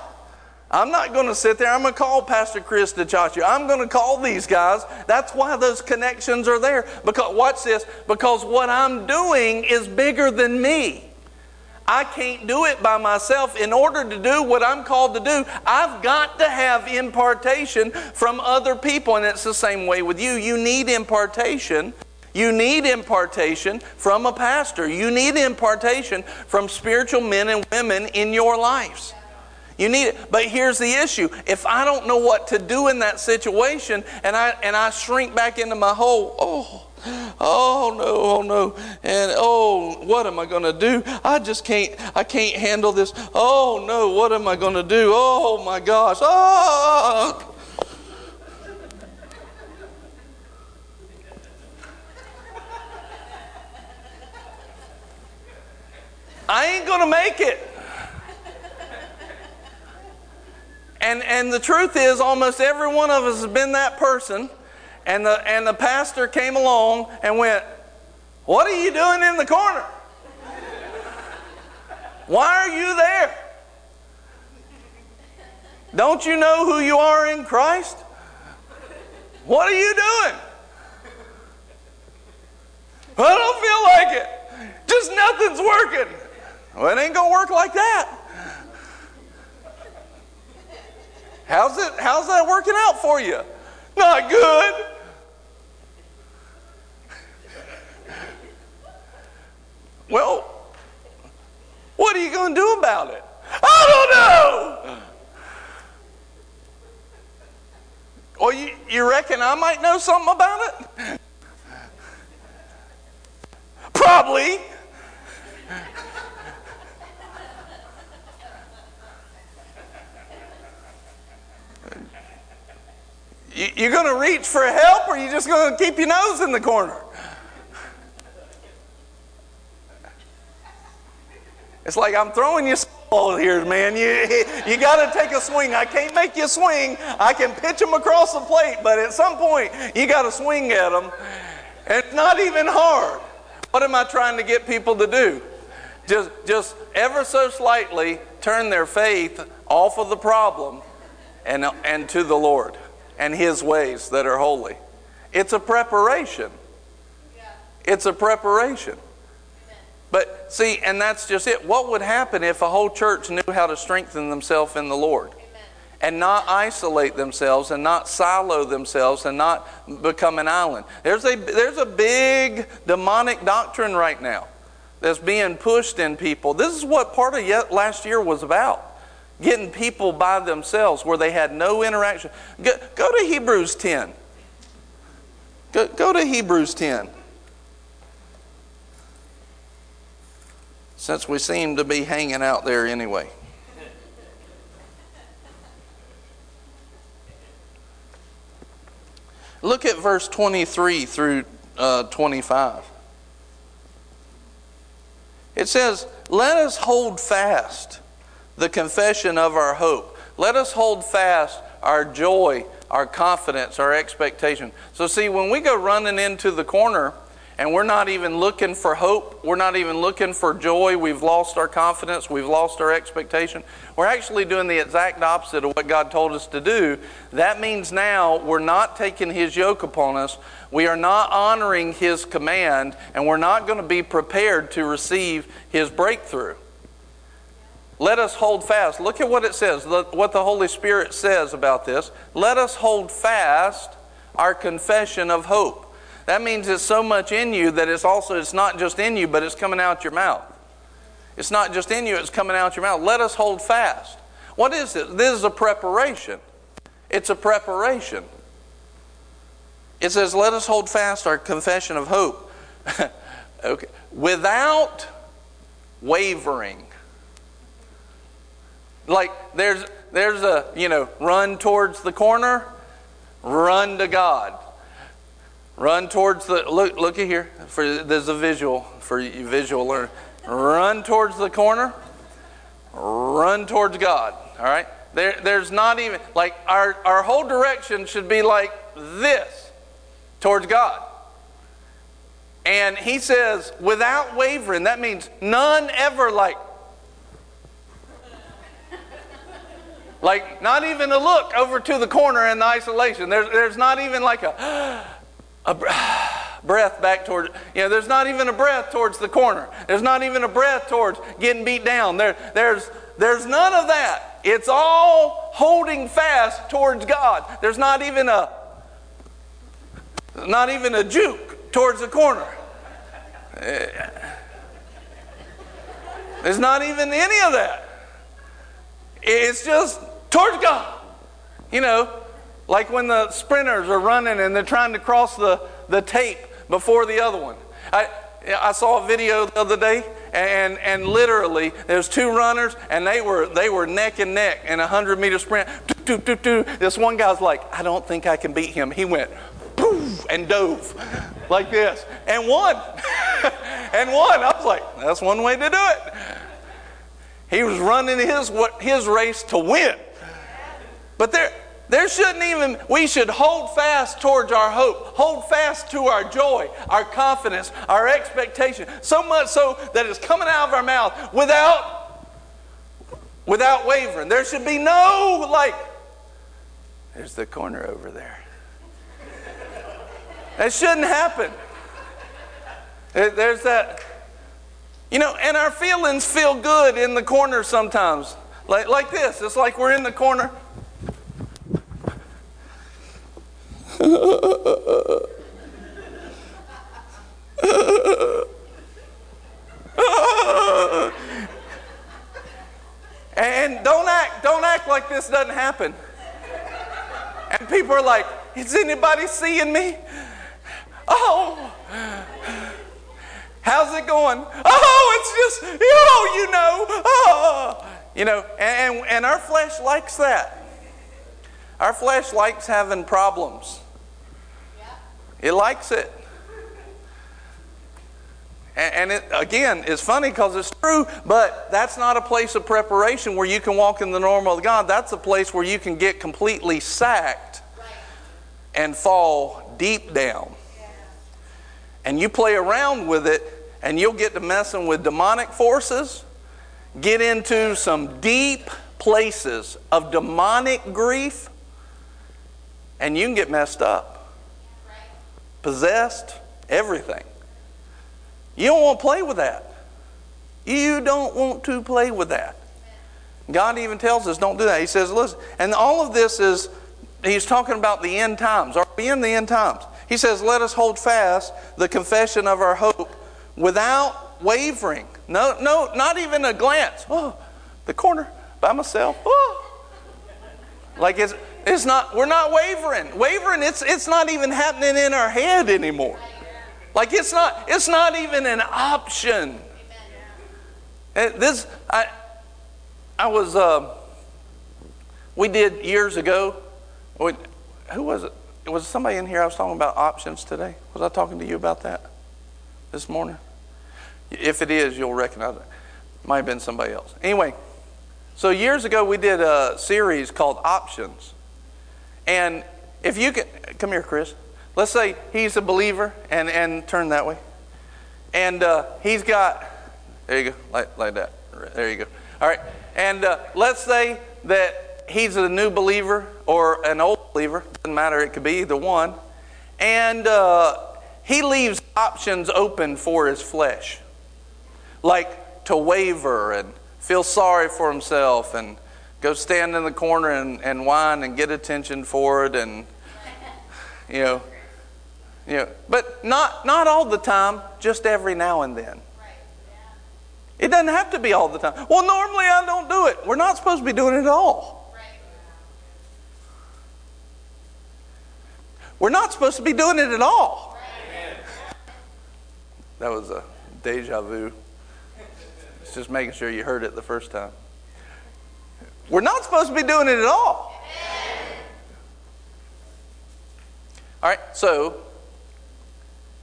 I'm not going to sit there. I'm going to call Pastor Chris DeChachi. I'm going to call these guys. That's why those connections are there. Because watch this. Because what I'm doing is bigger than me. I can't do it by myself. In order to do what I'm called to do, I've got to have impartation from other people. And it's the same way with you. You need impartation. You need impartation from a pastor. You need impartation from spiritual men and women in your lives. You need it. But here's the issue. If I don't know what to do in that situation and I and I shrink back into my hole, oh, oh no, oh no. And oh, what am I gonna do? I just can't I can't handle this. Oh no, what am I gonna do? Oh my gosh. Oh I ain't gonna make it. And, and the truth is, almost every one of us has been that person. And the, and the pastor came along and went, What are you doing in the corner? Why are you there? Don't you know who you are in Christ? What are you doing? I don't feel like it. Just nothing's working. Well, it ain't going to work like that. How's it how's that working out for you? Not good. Well, what are you going to do about it? I don't know. Well, you, you reckon I might know something about it? Probably. You, are going to reach for help or you just going to keep your nose in the corner? It's like I'm throwing you ball here, man. You, you got to take a swing. I can't make you swing. I can pitch them across the plate, but at some point, you got to swing at them. It's not even hard. What am I trying to get people to do? Just, just ever so slightly turn their faith off of the problem and, and to the Lord and His ways that are holy. It's a preparation. It's a preparation. But see, and that's just it. What would happen if a whole church knew how to strengthen themselves in the Lord? And not isolate themselves and not silo themselves and not become an island. There's a, there's a big demonic doctrine right now that's being pushed in people. This is what part of last year was about getting people by themselves where they had no interaction. Go, go to Hebrews 10. Go, go to Hebrews 10. Since we seem to be hanging out there anyway. Look at verse 23 through uh, 25. It says, Let us hold fast the confession of our hope. Let us hold fast our joy, our confidence, our expectation. So, see, when we go running into the corner and we're not even looking for hope, we're not even looking for joy, we've lost our confidence, we've lost our expectation, we're actually doing the exact opposite of what God told us to do. That means now we're not taking His yoke upon us, we are not honoring His command, and we're not going to be prepared to receive His breakthrough. Let us hold fast. Look at what it says, what the Holy Spirit says about this. Let us hold fast our confession of hope. That means it's so much in you that it's also it's not just in you, but it's coming out your mouth. It's not just in you, it's coming out your mouth. Let us hold fast. What is it? This is a preparation. It's a preparation. It says, Let us hold fast our confession of hope. okay. Without wavering. Like there's there's a, you know, run towards the corner, run to God. Run towards the look look at here. For there's a visual for you visual learn. Run towards the corner, run towards God. All right? There, there's not even like our, our whole direction should be like this towards God. And he says, without wavering, that means none ever like, like not even a look over to the corner in the isolation. There's, there's not even like a, a breath back toward, you know, there's not even a breath towards the corner. There's not even a breath towards getting beat down. There, there's, there's none of that. It's all holding fast towards God. There's not even a, not even a juke towards the corner. Eh, there's not even any of that. It's just towards God. You know, like when the sprinters are running and they're trying to cross the, the tape before the other one. I, I saw a video the other day, and, and literally there's two runners, and they were they were neck and neck in a hundred meter sprint. Doo, doo, doo, this one guy's like, I don't think I can beat him. He went poof and dove like this and won, and won. I was like, that's one way to do it. He was running his his race to win, but there there shouldn't even, we should hold fast towards our hope, hold fast to our joy, our confidence, our expectation, so much so that it's coming out of our mouth without, without wavering. There should be no, like, there's the corner over there. That shouldn't happen. There's that, you know, and our feelings feel good in the corner sometimes. Like, like this. It's like we're in the corner and don't act, don't act like this doesn't happen. And people are like, is anybody seeing me? Oh, how's it going? Oh, it's just, oh, you know, oh. You know, and, and our flesh likes that. Our flesh likes having problems. It likes it. And it, again, it's funny because it's true, but that's not a place of preparation where you can walk in the normal of God. That's a place where you can get completely sacked and fall deep down. And you play around with it, and you'll get to messing with demonic forces, get into some deep places of demonic grief, and you can get messed up possessed, everything. You don't want to play with that. You don't want to play with that. God even tells us don't do that. He says, listen, and all of this is, he's talking about the end times. Are we in the end times? He says, let us hold fast the confession of our hope without wavering. No, no, not even a glance. Oh, the corner by myself. Oh. Like it's, it's not, we're not wavering. Wavering, it's, it's not even happening in our head anymore. Like it's not, it's not even an option. This, I, I was, uh, we did years ago. We, who was it? Was somebody in here I was talking about options today? Was I talking to you about that this morning? If it is, you'll recognize it. Might have been somebody else. Anyway, so years ago we did a series called Options. And if you can, come here, Chris. Let's say he's a believer and, and turn that way. And uh, he's got, there you go, like, like that. There you go. All right. And uh, let's say that he's a new believer or an old believer. Doesn't matter. It could be either one. And uh, he leaves options open for his flesh, like to waver and feel sorry for himself and go stand in the corner and, and whine and get attention for it and you know You know, but not, not all the time, just every now and then. It doesn't have to be all the time. Well, normally I don't do it. We're not supposed to be doing it at all. We're not supposed to be doing it at all. That was a deja vu. It's just making sure you heard it the first time. We're not supposed to be doing it at all. All right, so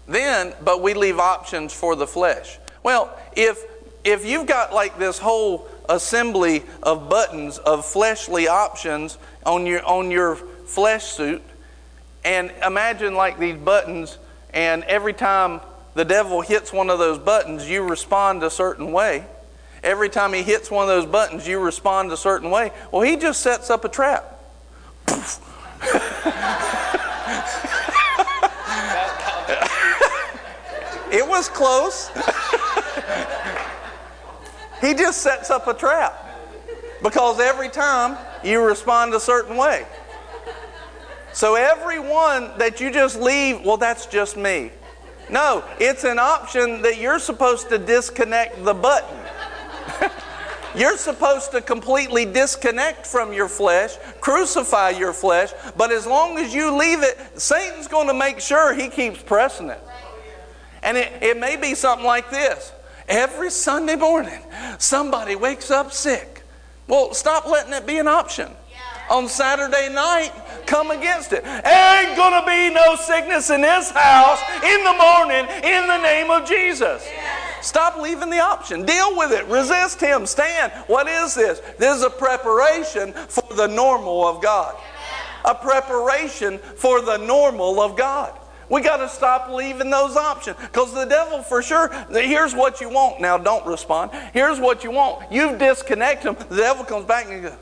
then, but we leave options for the flesh. Well, if if you've got like this whole assembly of buttons of fleshly options on your on your flesh suit, and imagine like these buttons, and every time the devil hits one of those buttons, you respond a certain way. Every time he hits one of those buttons, you respond a certain way. Well, he just sets up a trap. it was close. he just sets up a trap because every time you respond a certain way. So every one that you just leave, well, that's just me. No, it's an option that you're supposed to disconnect the button. You're supposed to completely disconnect from your flesh, crucify your flesh, but as long as you leave it, Satan's going to make sure he keeps pressing it. And it, it may be something like this every Sunday morning, somebody wakes up sick. Well, stop letting it be an option. On Saturday night, come against it. Ain't gonna be no sickness in this house in the morning in the name of Jesus. Stop leaving the option. Deal with it. Resist Him. Stand. What is this? This is a preparation for the normal of God. A preparation for the normal of God. We got to stop leaving those options because the devil, for sure, here's what you want. Now, don't respond. Here's what you want. You disconnect him. The devil comes back and goes,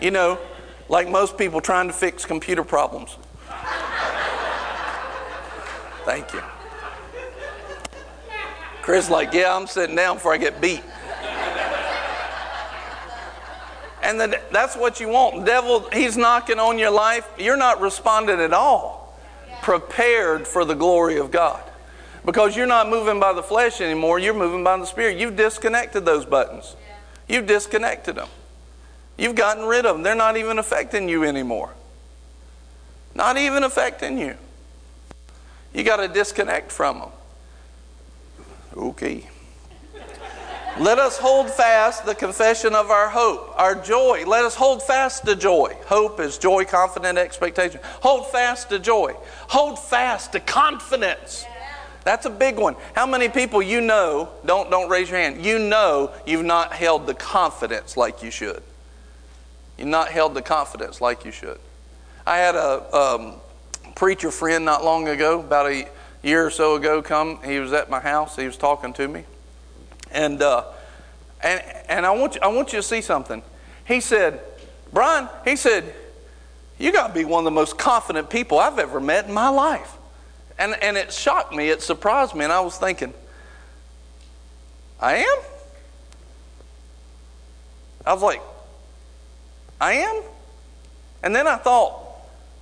You know, like most people trying to fix computer problems. Thank you. Chris, like, yeah, I'm sitting down before I get beat. And that's what you want. Devil, he's knocking on your life. You're not responding at all. Prepared for the glory of God. Because you're not moving by the flesh anymore, you're moving by the Spirit. You've disconnected those buttons. You've disconnected them. You've gotten rid of them. They're not even affecting you anymore. Not even affecting you. You got to disconnect from them. Okay. Let us hold fast the confession of our hope, our joy. Let us hold fast to joy. Hope is joy, confident expectation. Hold fast to joy. Hold fast to confidence. That's a big one. How many people you know, don't, don't raise your hand, you know you've not held the confidence like you should. You've not held the confidence like you should. I had a, um, preacher friend not long ago, about a year or so ago, come. He was at my house. He was talking to me, and uh, and and I want you, I want you to see something. He said, Brian. He said, you got to be one of the most confident people I've ever met in my life. And and it shocked me. It surprised me, and I was thinking, I am. I was like, I am. And then I thought,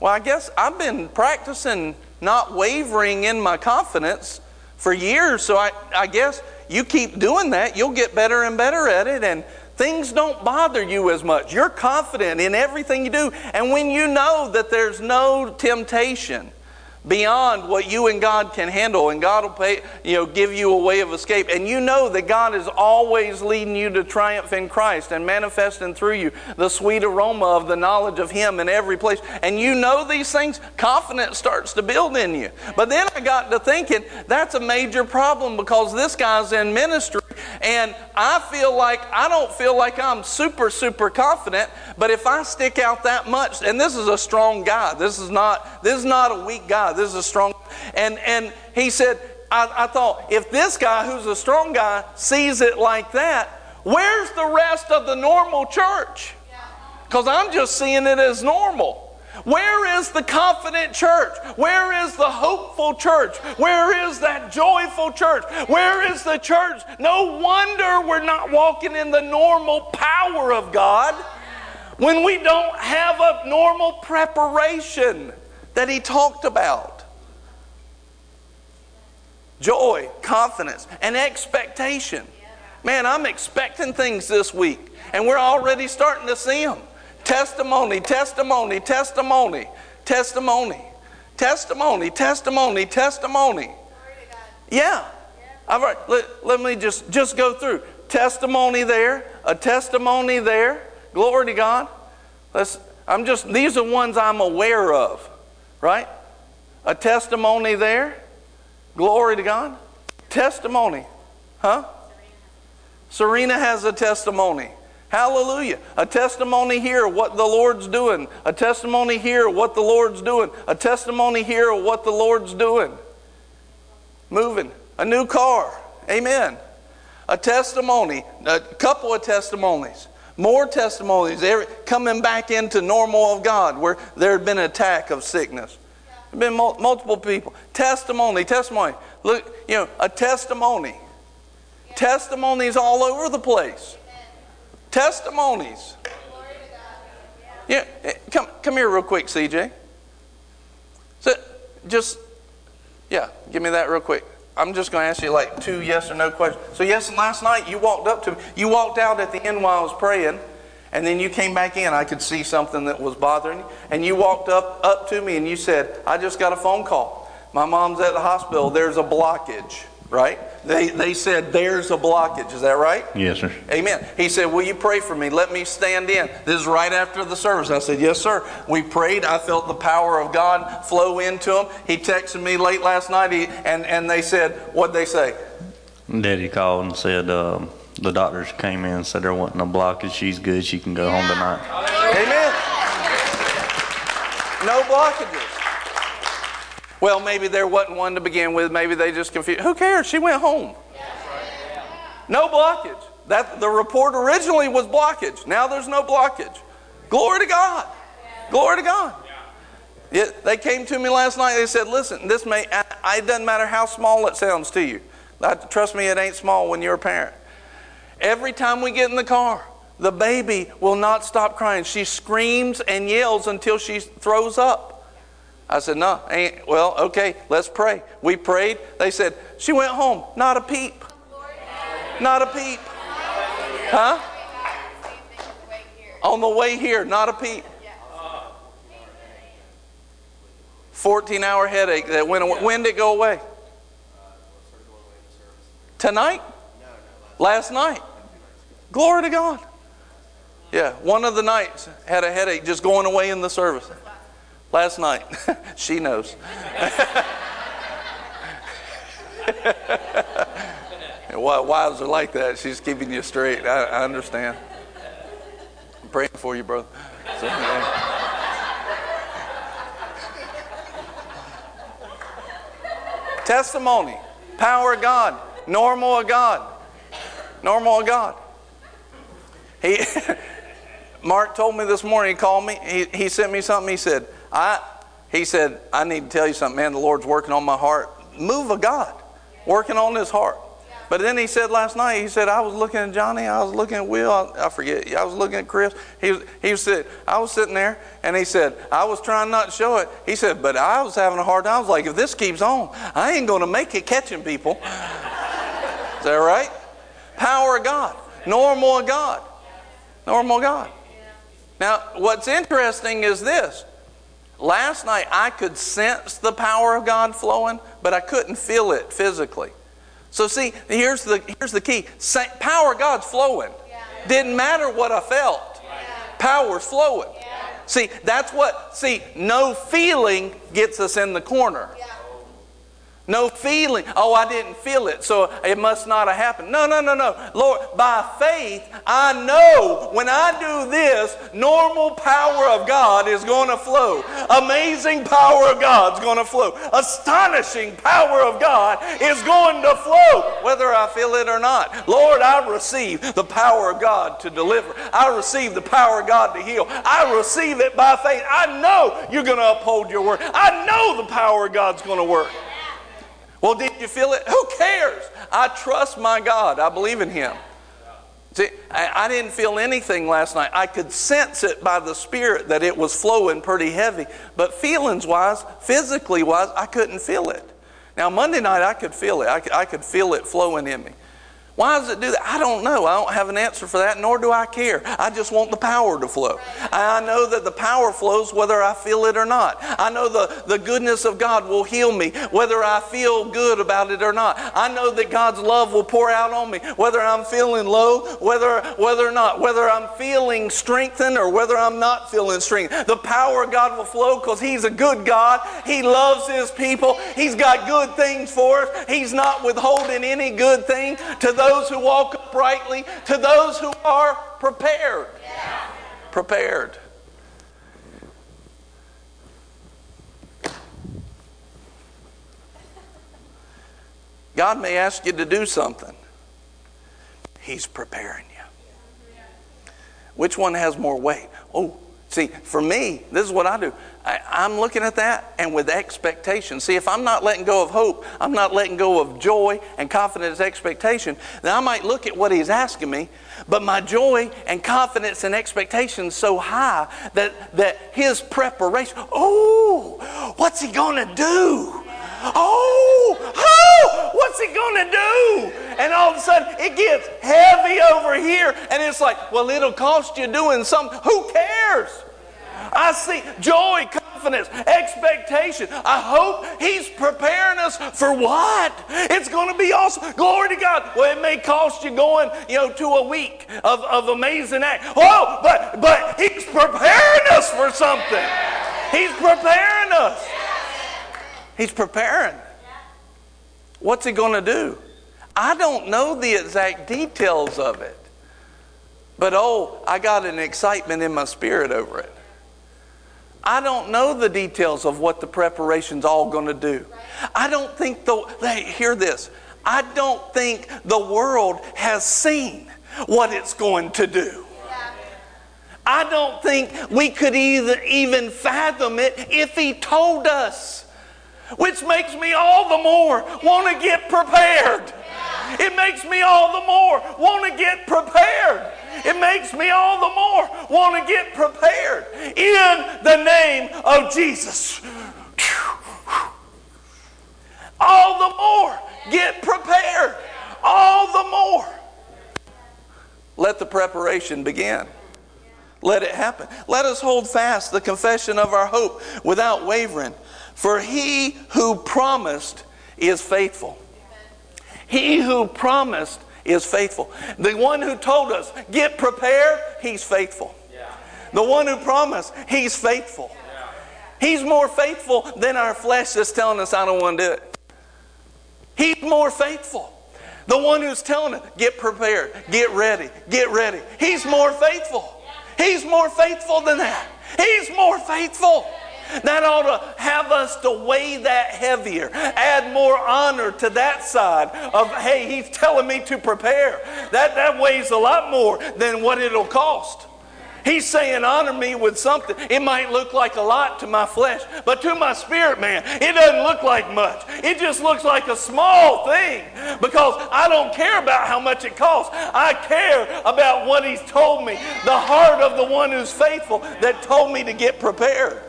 well, I guess I've been practicing not wavering in my confidence for years, so I, I guess you keep doing that, you'll get better and better at it, and things don't bother you as much. You're confident in everything you do, and when you know that there's no temptation, beyond what you and God can handle, and God will pay, you know, give you a way of escape. And you know that God is always leading you to triumph in Christ and manifesting through you the sweet aroma of the knowledge of Him in every place. And you know these things, confidence starts to build in you. But then I got to thinking that's a major problem because this guy's in ministry, and I feel like I don't feel like I'm super, super confident. But if I stick out that much, and this is a strong guy, this is not this is not a weak guy. This is a strong. And, and he said, I, I thought, if this guy who's a strong guy sees it like that, where's the rest of the normal church? Because I'm just seeing it as normal. Where is the confident church? Where is the hopeful church? Where is that joyful church? Where is the church? No wonder we're not walking in the normal power of God. when we don't have a normal preparation that he talked about. Joy, confidence, and expectation. Man, I'm expecting things this week, and we're already starting to see them. Testimony, testimony, testimony, testimony, testimony, testimony, testimony. Yeah. I've already, let, let me just, just go through. Testimony there, a testimony there. Glory to God. Let's, I'm just, these are ones I'm aware of, right? A testimony there. Glory to God. Testimony. Huh? Serena has a testimony. Hallelujah. A testimony here of what the Lord's doing. A testimony here what the Lord's doing. A testimony here of what the Lord's doing. Moving. A new car. Amen. A testimony. A couple of testimonies. More testimonies. every, Coming back into normal of God where there had been an attack of sickness. There have been multiple people. Testimony. Testimony. Look, you know, a testimony. Testimonies all over the place. Testimonies. Yeah, eh, come, come here real quick, CJ. So, just, yeah, give me that real quick. I'm just going to ask you like two yes or no questions. So, yes, last night you walked up to me. You walked out at the end while I was praying, and then you came back in. I could see something that was bothering you. And you walked up, up to me and you said, I just got a phone call. My mom's at the hospital. There's a blockage right? They, they said, There's a blockage. Is that right? Yes, sir. Amen. He said, Will you pray for me? Let me stand in. This is right after the service. I said, Yes, sir. We prayed. I felt the power of God flow into him. He texted me late last night, he, and, and they said, What'd they say? Daddy called and said, um, The doctors came in and said there wasn't a blockage. She's good. She can go home tonight. Amen. No blockages. Well, maybe there wasn't one to begin with. Maybe they just confused. Who cares? She went home. No blockage. That the report originally was blockage. Now there's no blockage. Glory to God. Glory to God. It, they came to me last night. They said, "Listen, this may. I, it doesn't matter how small it sounds to you. Trust me, it ain't small when you're a parent. Every time we get in the car, the baby will not stop crying. She screams and yells until she throws up. I said, no, ain't. Well, okay, let's pray. We prayed. They said, she went home. Not a peep. Not a peep. Huh? On the way here, not a peep. 14 hour headache that went away. When did it go away? Tonight? Last night. Glory to God. Yeah, one of the nights had a headache just going away in the service. Last night. she knows. Wives are like that. She's keeping you straight. I, I understand. I'm praying for you, brother. So, Testimony, power of God, normal of God, normal of God. He, Mark told me this morning. He called me. He, he sent me something. He said, I, he said, I need to tell you something, man. The Lord's working on my heart. Move of God, working on his heart. But then he said last night, he said, I was looking at Johnny, I was looking at Will, I, I forget, I was looking at Chris. He, was, he said, I was sitting there, and he said, I was trying not to show it. He said, but I was having a hard time. I was like, if this keeps on, I ain't going to make it catching people. Is that right? Power of God, normal of God, normal God. Now, what's interesting is this Last night I could sense the power of God flowing, but I couldn't feel it physically. So see, here's the here's the key. Power of God's flowing. Yeah. Didn't matter what I felt. Yeah. Power's flowing. Yeah. See, that's what see, no feeling gets us in the corner. No feeling. Oh, I didn't feel it, so it must not have happened. No, no, no, no. Lord, by faith, I know when I do this, normal power of God is going to flow. Amazing power of God is going to flow. Astonishing power of God is going to flow, whether I feel it or not. Lord, I receive the power of God to deliver. I receive the power of God to heal. I receive it by faith. I know you're going to uphold your word. I know the power of God's going to work. Well, did you feel it? Who cares? I trust my God. I believe in Him. See, I, I, didn't feel anything last night. I could sense it by the Spirit that it was flowing pretty heavy. But feelings wise, physically wise, I couldn't feel it. Now, Monday night, I could feel it. I I could feel it flowing in me. Why does it do that? I don't know. I don't have an answer for that, nor do I care. I just want the power to flow. I know that the power flows whether I feel it or not. I know the, the goodness of God will heal me whether I feel good about it or not. I know that God's love will pour out on me whether I'm feeling low, whether, whether or not, whether I'm feeling strengthened or whether I'm not feeling strengthened. The power of God will flow because He's a good God. He loves His people. He's got good things for us. He's not withholding any good thing to those those who walk uprightly, to those who are prepared. Yeah. Prepared. God may ask you to do something. He's preparing you. Which one has more weight? Oh, see, for me, this is what I do. I, am looking at that and with expectation. See, if I'm not letting go of hope, I'm not letting go of joy and confidence, expectation, then I might look at what he's asking me, but my joy and confidence and expectation is so high that, that his preparation, oh, what's he going to do? Oh, oh, what's he going to do? And all of a sudden it gets heavy over here, and it's like, well, it'll cost you doing something. Who cares? I see joy, confidence, expectation. I hope He's preparing us for what? It's going to be awesome. Glory to God. Well, it may cost you going, you know, to a week of, of amazing act. Oh, but but He's preparing us for something. He's preparing us. He's preparing. What's He going to do? I don't know the exact details of it. But oh, I got an excitement in my spirit over it. I don't know the details of what the preparation's all going to do. I don't think the hey, hear this. I don't think the world has seen what it's going to do. I don't think we could either even fathom it if he told us. Which makes me all the more want to get prepared. It makes me all the more want to get prepared. It makes me all the more want to get prepared in the name of Jesus. All the more get prepared. All the more. Let the preparation begin. Let it happen. Let us hold fast the confession of our hope without wavering. For he who promised is faithful. He who promised is faithful. The one who told us, get prepared, he's faithful. The one who promised, he's faithful. He's more faithful than our flesh that's telling us, I don't want to do it. He's more faithful. The one who's telling us, get prepared, get ready, get ready. He's more faithful. He's more faithful than that. He's more faithful. That ought to have us to weigh that heavier, add more honor to that side of, hey, he's telling me to prepare. That, that weighs a lot more than what it'll cost. He's saying, honor me with something. It might look like a lot to my flesh, but to my spirit man, it doesn't look like much. It just looks like a small thing because I don't care about how much it costs. I care about what he's told me, the heart of the one who's faithful that told me to get prepared.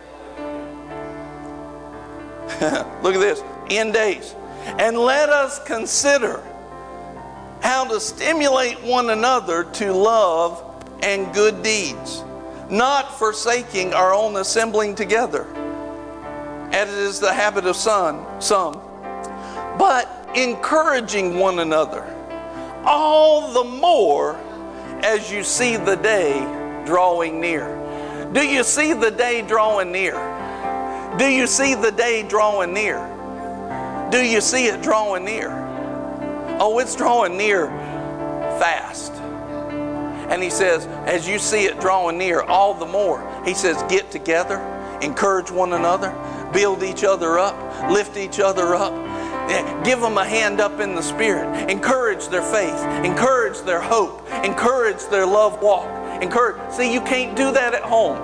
Look at this in days. And let us consider how to stimulate one another to love and good deeds, not forsaking our own assembling together, as it is the habit of some, some, but encouraging one another, all the more as you see the day drawing near. Do you see the day drawing near? Do you see the day drawing near? Do you see it drawing near? Oh, it's drawing near fast. And he says, as you see it drawing near, all the more, he says, get together, encourage one another, build each other up, lift each other up. Eh, give them a hand up in the Spirit. Encourage their faith. Encourage their hope. Encourage their love walk. Encourage. See, you can't do that at home.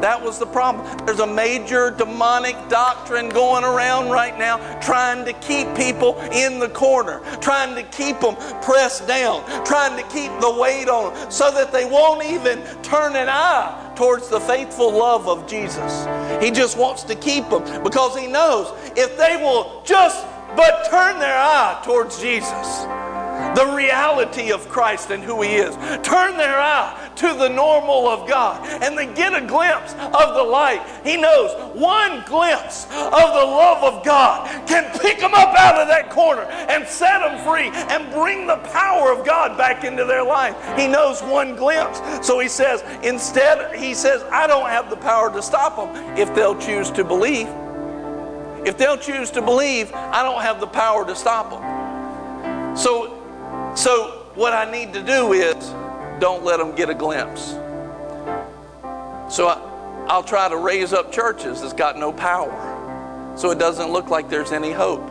That was the problem. There's a major demonic doctrine going around right now trying to keep people in the corner, trying to keep them pressed down, trying to keep the weight on them so that they won't even turn an eye towards the faithful love of Jesus. He just wants to keep them because he knows if they will just but turn their eye towards Jesus the reality of Christ and who He is. Turn their eye to the normal of God and they get a glimpse of the light. He knows one glimpse of the love of God can pick them up out of that corner and set them free and bring the power of God back into their life. He knows one glimpse. So He says, instead, He says, I don't have the power to stop them if they'll choose to believe. If they'll choose to believe, I don't have the power to stop them. So so, what I need to do is don't let them get a glimpse. So, I, I'll try to raise up churches that's got no power so it doesn't look like there's any hope.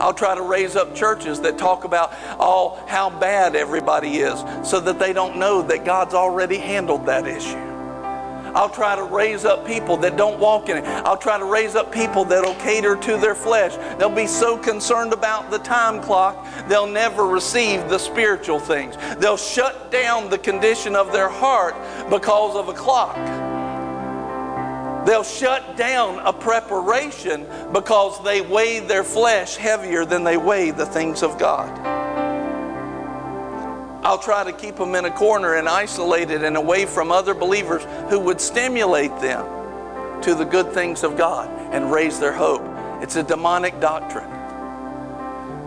I'll try to raise up churches that talk about all how bad everybody is so that they don't know that God's already handled that issue. I'll try to raise up people that don't walk in it. I'll try to raise up people that'll cater to their flesh. They'll be so concerned about the time clock, they'll never receive the spiritual things. They'll shut down the condition of their heart because of a clock. They'll shut down a preparation because they weigh their flesh heavier than they weigh the things of God. I'll try to keep them in a corner and isolated and away from other believers who would stimulate them to the good things of God and raise their hope. It's a demonic doctrine.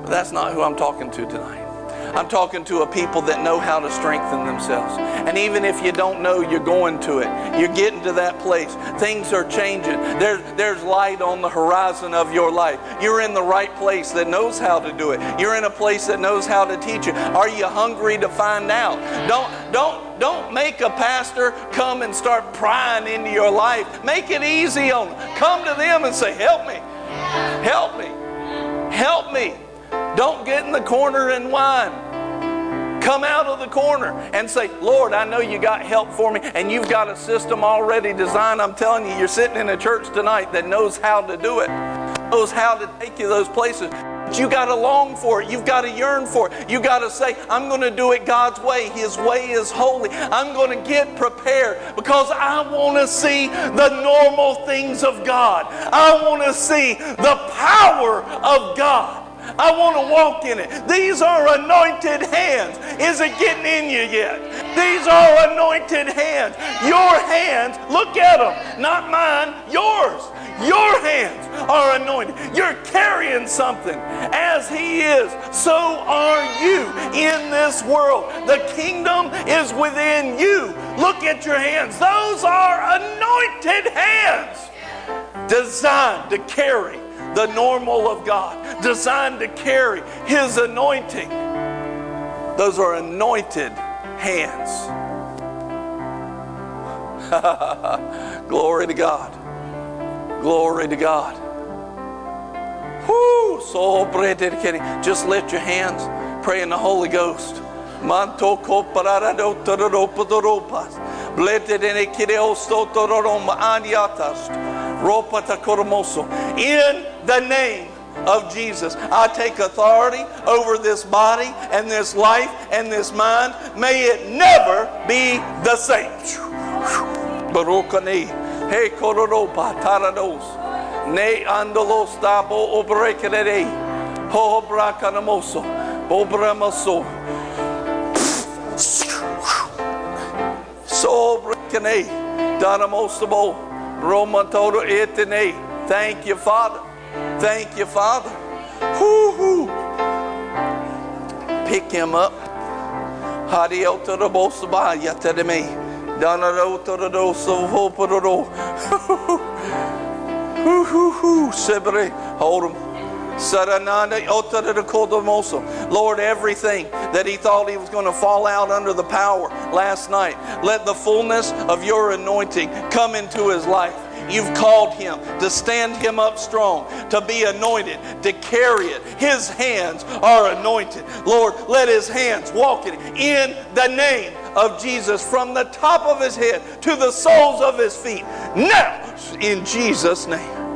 But that's not who I'm talking to tonight. I'm talking to a people that know how to strengthen themselves. And even if you don't know, you're going to it. You're getting to that place. Things are changing. There's, there's light on the horizon of your life. You're in the right place that knows how to do it. You're in a place that knows how to teach you. Are you hungry to find out? Don't, don't, don't make a pastor come and start prying into your life. Make it easy on them. Come to them and say, Help me. Help me. Help me. Don't get in the corner and whine. Come out of the corner and say, Lord, I know you got help for me and you've got a system already designed. I'm telling you, you're sitting in a church tonight that knows how to do it, knows how to take you to those places. But you got to long for it. You've got to yearn for it. You got to say, I'm going to do it God's way. His way is holy. I'm going to get prepared because I want to see the normal things of God. I want to see the power of God. I want to walk in it. These are anointed hands. Is it getting in you yet? These are anointed hands. Your hands, look at them. Not mine, yours. Your hands are anointed. You're carrying something. As He is, so are you in this world. The kingdom is within you. Look at your hands. Those are anointed hands designed to carry the normal of God, designed to carry His anointing. Those are anointed hands. Glory to God. Glory to God. Whoo, so dedicated. Just lift your hands, pray in the Holy Ghost. Manto in the name of Jesus. I take authority over this body and this life and this mind. May it never be the same. Hey kororopa tarados. Ne andolos tabo obrekere. Ho brakanamoso. Bobramaso. So brekane. Danamosabo. Roma todo etene. Thank you, Father. Thank you, Father. Whoo-hoo. Pick him up. Hadiota de bosabaya to me. Danarota de doso hoporo. Hoo-hoo-hoo. Sibre. Hold him. Lord, everything that he thought he was going to fall out under the power last night, let the fullness of your anointing come into his life you've called him, to stand him up strong, to be anointed, to carry it. His hands are anointed. Lord, let his hands walk it in the name of Jesus from the top of his head to the soles of his feet. Now, in Jesus' name.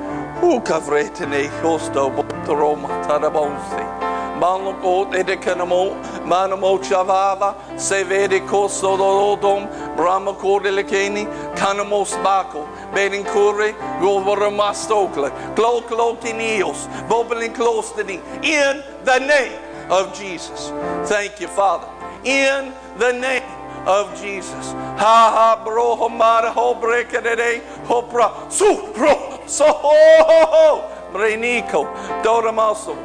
Kloklotinios, bobelin klostini, in the name of Jesus. Thank you, Father. In the name of Jesus. Ha ha bro homara ho brekere ho pra su pro so ho ho ho Brenico, Doramaso,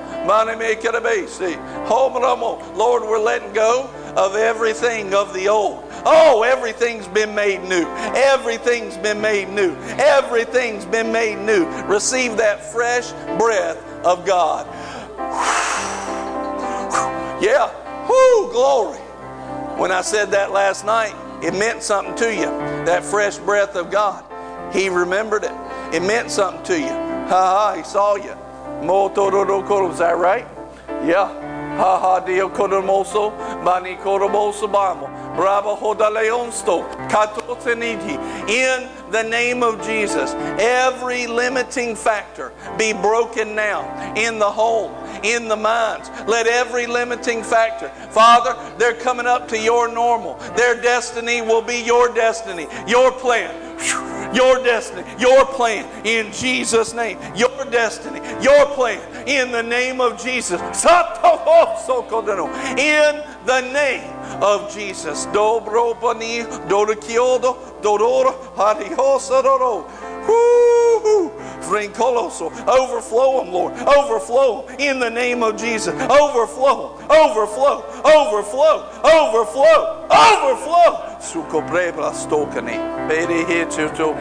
Lord, we're letting go of everything of the old. Oh, everything's been made new. Everything's been made new. Everything's been made new. Receive that fresh breath of God. Yeah. Whoo, glory. When I said that last night, it meant something to you. That fresh breath of God. He remembered it. It meant something to you. Ha ha, he saw you. Is that right? Yeah. Ha ha, Dio Koromoso, Bani Koromoso Bamo. In the name of Jesus, every limiting factor be broken now in the home, in the minds. Let every limiting factor, Father, they're coming up to your normal. Their destiny will be your destiny, your plan your destiny, your plan in Jesus' name. Your destiny, your plan in the name of Jesus. In the name of Jesus. Dobro bani dorikiodo dororo hariosadoro. Overflow them, Lord. Overflow them in the name of Jesus. Overflow, overflow, overflow, overflow, overflow. Suko brebla stokani. Bedi hitchuto.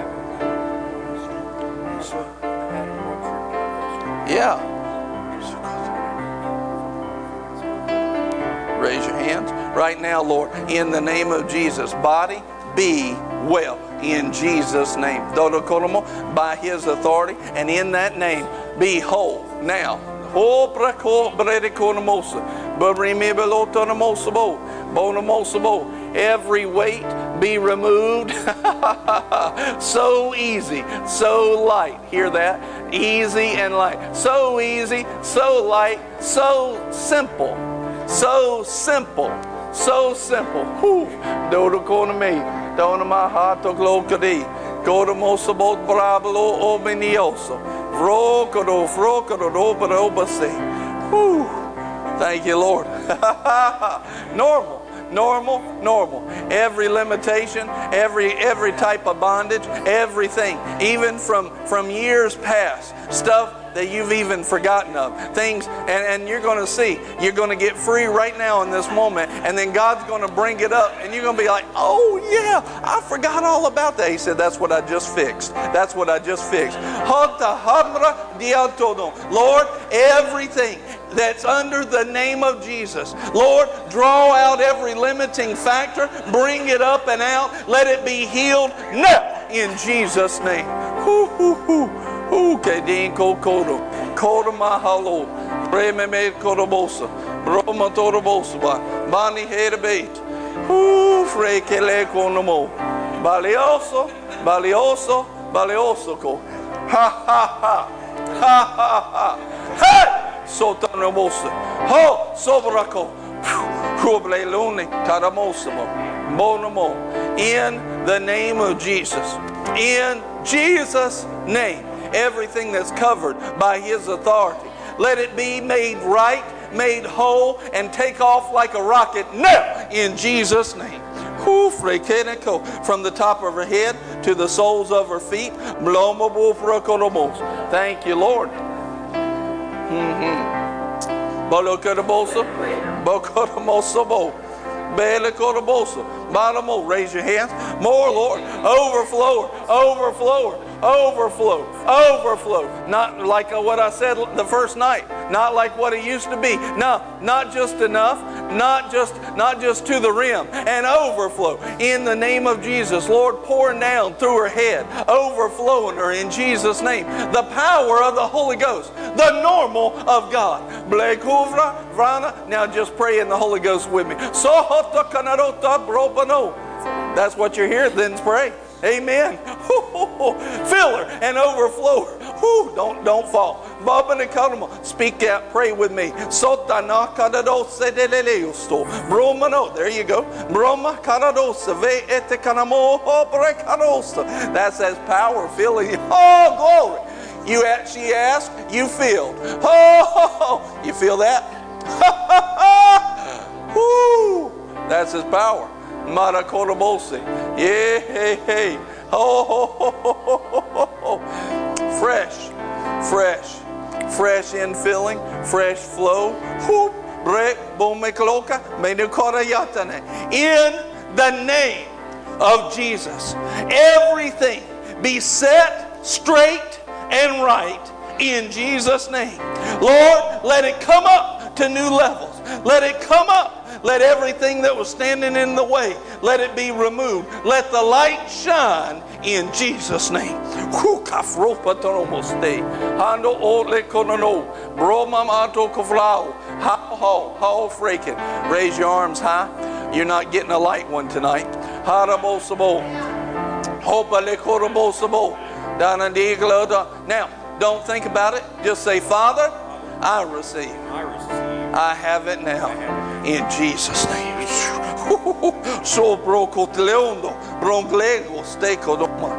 Yeah. Raise your hands. Right now, Lord, in the name of Jesus, body, be well in Jesus' name. By his authority, and in that name, be whole. Now, every weight be removed. so easy, so light. Hear that? Easy and light. So easy, so light, so simple. So simple. So simple. Whew. Dodo kona me. Dona my heart to glokadi. Godo mosabot brablo ominioso. Vrokodo, vrokodo, obero obase. Whew. Thank you, Lord. Normal normal normal every limitation every every type of bondage everything even from from years past stuff that you've even forgotten of. Things, and, and you're going to see, you're going to get free right now in this moment, and then God's going to bring it up, and you're going to be like, oh, yeah, I forgot all about that. He said, that's what I just fixed. That's what I just fixed. Lord, everything that's under the name of Jesus. Lord, draw out every limiting factor, bring it up and out, let it be healed now in Jesus' name. Uke din ko kodo. Kodo mahalo. Preme me kodobosa. Broma torobosa ba. Bani hedebeit. Uh, frekele konomo. Balioso, balioso, balioso ko. Ha ha ha. Ha ha ha. Hey! Sotanomosa. Ho, sobrako. Kubleluni, taramosamo. Bonomo. In the name of Jesus. In Jesus' name everything that's covered by His authority. Let it be made right, made whole, and take off like a rocket now in Jesus' name. From the top of her head to the soles of her feet. Thank you, Lord. Mm-hmm. Raise your hands. More, Lord. Overflower, overflower, overflow, overflow. Not like what I said the first night, not like what it used to be. No, not just enough, not just not just to the rim, and overflow in the name of Jesus. Lord, pouring down through her head, overflowing her in Jesus' name. The power of the Holy Ghost, the normal of God. Now just pray in the Holy Ghost with me. That's what you're here, then pray. Amen. Fill her and overflow her. Don't, don't fall. Bob and Acuna. Speak out. Pray with me. Sultana, canadosa de leleusto. Bromano. There you go. Broma kadadose ve ete kanamo brekadose. That says power filling. you. Oh, glory. You she asked, you filled. Oh, you feel that? Woo! That's his power. Marakorobose. Yeah, hey, hey. Oh, fresh, fresh, fresh infilling, fresh flow. Whoop, break, bomekloka, yatane. In the name of Jesus, everything be set straight and right in Jesus' name. Lord, let it come up to new levels. Let it come up let everything that was standing in the way, let it be removed. Let the light shine in Jesus' name. Raise your arms high. You're not getting a light one tonight. Now, don't think about it. Just say, Father, I receive. I receive. I have it now in Jesus' name. So broko teleondo, bronglego, steko doma.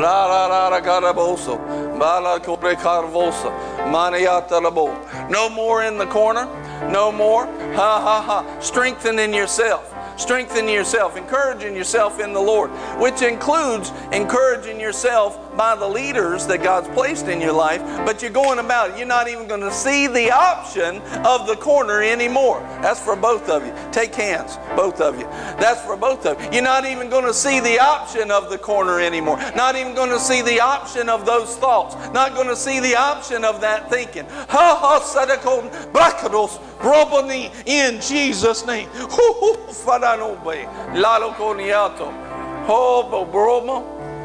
La la la la garaboso, bala cobre carvosa, maniata labo. No more in the corner, no more. Ha ha ha. Strengthening yourself strengthening yourself, encouraging yourself in the Lord, which includes encouraging yourself by the leaders that God's placed in your life, but you're going about it. You're not even going to see the option of the corner anymore. That's for both of you. Take hands, both of you. That's for both of you. You're not even going to see the option of the corner anymore. Not even going to see the option of those thoughts. Not going to see the option of that thinking. Ha ha sadakon brakados roboni in Jesus' name. Lalo koniato. Ho bromo.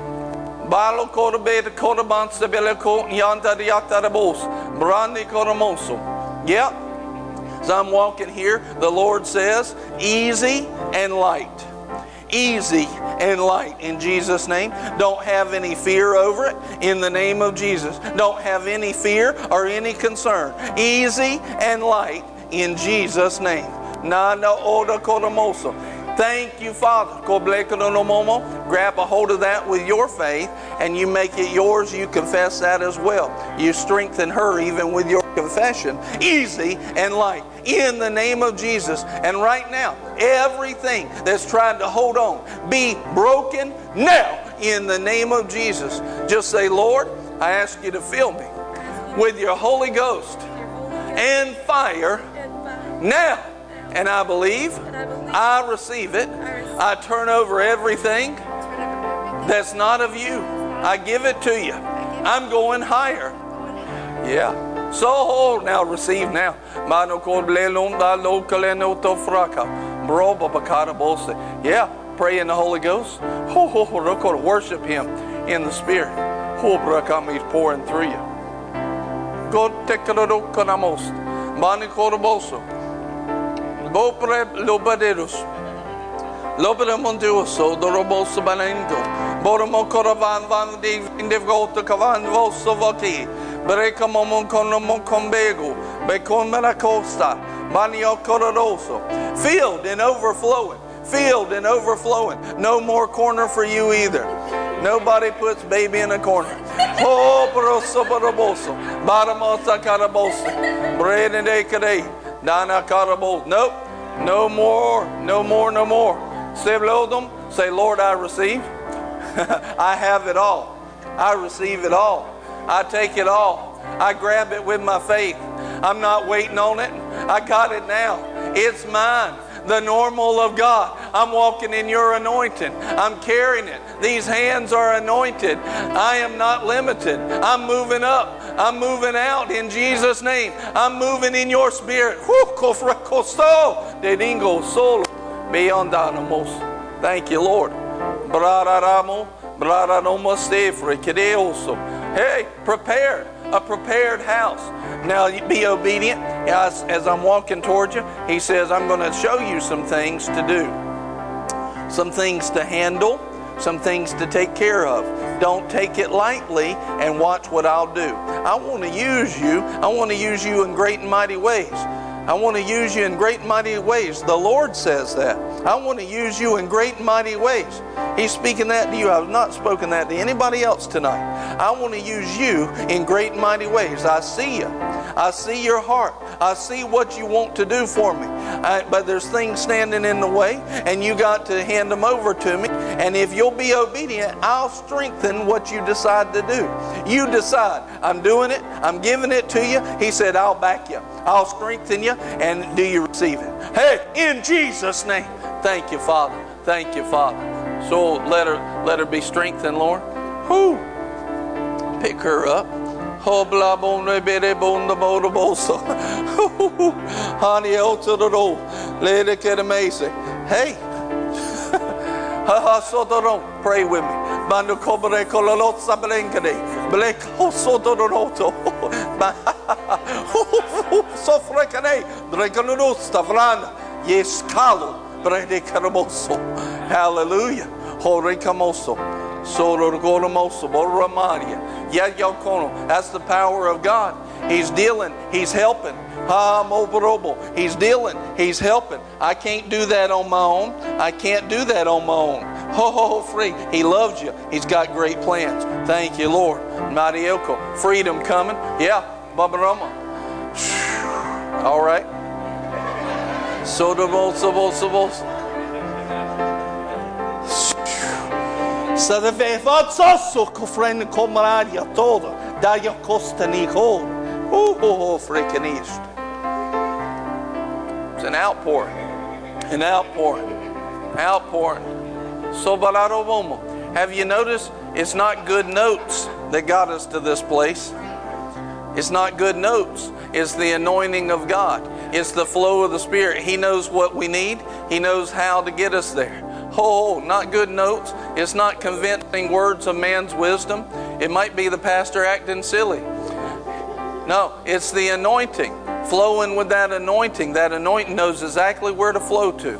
Balo korbe de korban sebele ko yanda diatarabos. Brandi koromoso. Yeah. As I'm walking here, the Lord says, easy and light. Easy and light in Jesus' name. Don't have any fear over it in the name of Jesus. Don't have any fear or any concern. Easy and light in Jesus' name. Nana oda koromoso. Thank you, Father. Grab a hold of that with your faith and you make it yours. You confess that as well. You strengthen her even with your confession. Easy and light. In the name of Jesus. And right now, everything that's trying to hold on, be broken now in the name of Jesus. Just say, Lord, I ask you to fill me with your Holy Ghost and fire now and I believe, I receive it. I turn over everything that's not of you. I give it to you. I'm going higher. Yeah. So hold now, receive now. Yeah, pray in the Holy Ghost. Ho ho ho worship Him in the Spirit. He's pouring through you. God a Mani Bopre lobaderos. Lobere monduoso, doroboso banento. Boromo coravan van di indevgoto cavan vosso voti. Breca momon con combego. Becon manacosta. Manio cororoso. Filled and overflowing. Filled and overflowing. No more corner for you either. Nobody puts baby in a corner. Oh, broso boroboso. Baramosa carabosa. Bread and day Dana carabo. Nope. No more, no more, no more. Sevlodom, say, Lord, I receive. I have it all. I receive it all. I take it all. I grab it with my faith. I'm not waiting on it. I got it now. It's mine. The normal of God. I'm walking in your anointing. I'm carrying it. These hands are anointed. I am not limited. I'm moving up. I'm moving out in Jesus' name. I'm moving in your spirit. Thank you, Lord. Hey, prepared. A prepared house. Now be obedient. As, as I'm walking towards you, he says, I'm going to show you some things to do, some things to handle, some things to take care of. Don't take it lightly and watch what I'll do. I want to use you. I want to use you in great and mighty ways. I want to use you in great mighty ways. The Lord says that. I want to use you in great mighty ways. He's speaking that to you. I have not spoken that to anybody else tonight. I want to use you in great mighty ways. I see you. I see your heart. I see what you want to do for me. I, but there's things standing in the way, and you got to hand them over to me. And if you'll be obedient, I'll strengthen what you decide to do. You decide. I'm doing it. I'm giving it to you. He said, I'll back you. I'll strengthen you. And do you receive it? Hey, in Jesus' name. Thank you, Father. Thank you, Father. So let her let her be strengthened, Lord. Whoo. Pick her up. Hey. Pray with me. Bando cobre cololozza blenkade. Blek sotoroto. Sofrekane. Dreganusta vrana. Yes, calo. Brede caramoso. Hallelujah. Hore camoso. Boramaria. Yayakono. That's the power of God. He's dealing. He's helping. He's dealing. He's helping. I can't do that on my own. I can't do that on my own. Ho ho ho free. He loves you. He's got great plans. Thank you, Lord. Marioko. Freedom coming. Yeah. Baba Rama. All right. Sodobos, sobos, sobos. Så det vet vad så kofren kommer att jag tåla. Oh, oh, oh, freaking east. It's an outpouring. An outpouring. Outpouring. So balarobomo. Have you noticed it's not good notes that got us to this place? It's not good notes. It's the anointing of God. It's the flow of the Spirit. He knows what we need. He knows how to get us there. Oh, oh, oh not good notes. It's not convincing words of man's wisdom. It might be the pastor acting silly. No, it's the anointing. Flowing with that anointing. That anointing knows exactly where to flow to.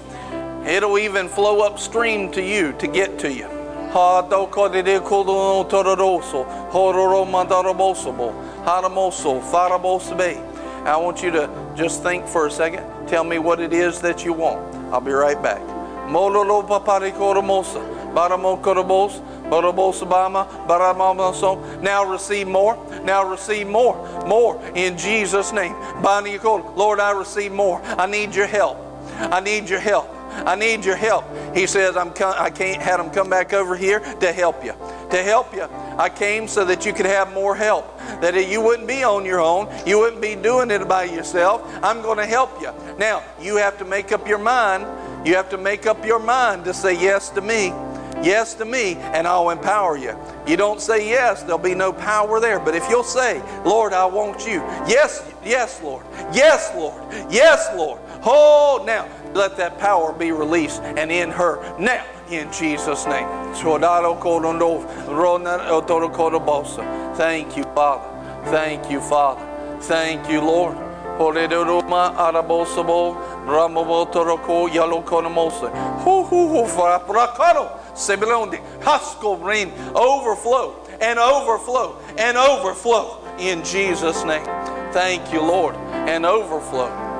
It'll even flow upstream to you to get to you. I want you to just think for a second. Tell me what it is that you want. I'll be right back. Oh, now receive more. Now receive more. More in Jesus' name. Lord, I receive more. I need your help. I need your help. I need your help. He says, I'm I can't had him come back over here to help you. To help you. I came so that you could have more help. That you wouldn't be on your own. You wouldn't be doing it by yourself. I'm going to help you. Now, you have to make up your mind. You have to make up your mind to say yes to me. Yes to me, and I'll empower you. You don't say yes, there'll be no power there. But if you'll say, Lord, I want you. Yes, yes, Lord. Yes, Lord. Yes, Lord. Oh, now let that power be released and in her now in Jesus' name. Thank you, Father. Thank you, Father. Thank you, Lord. Sebelon, Haskell rain, overflow and overflow and overflow in Jesus' name. Thank you, Lord. And overflow.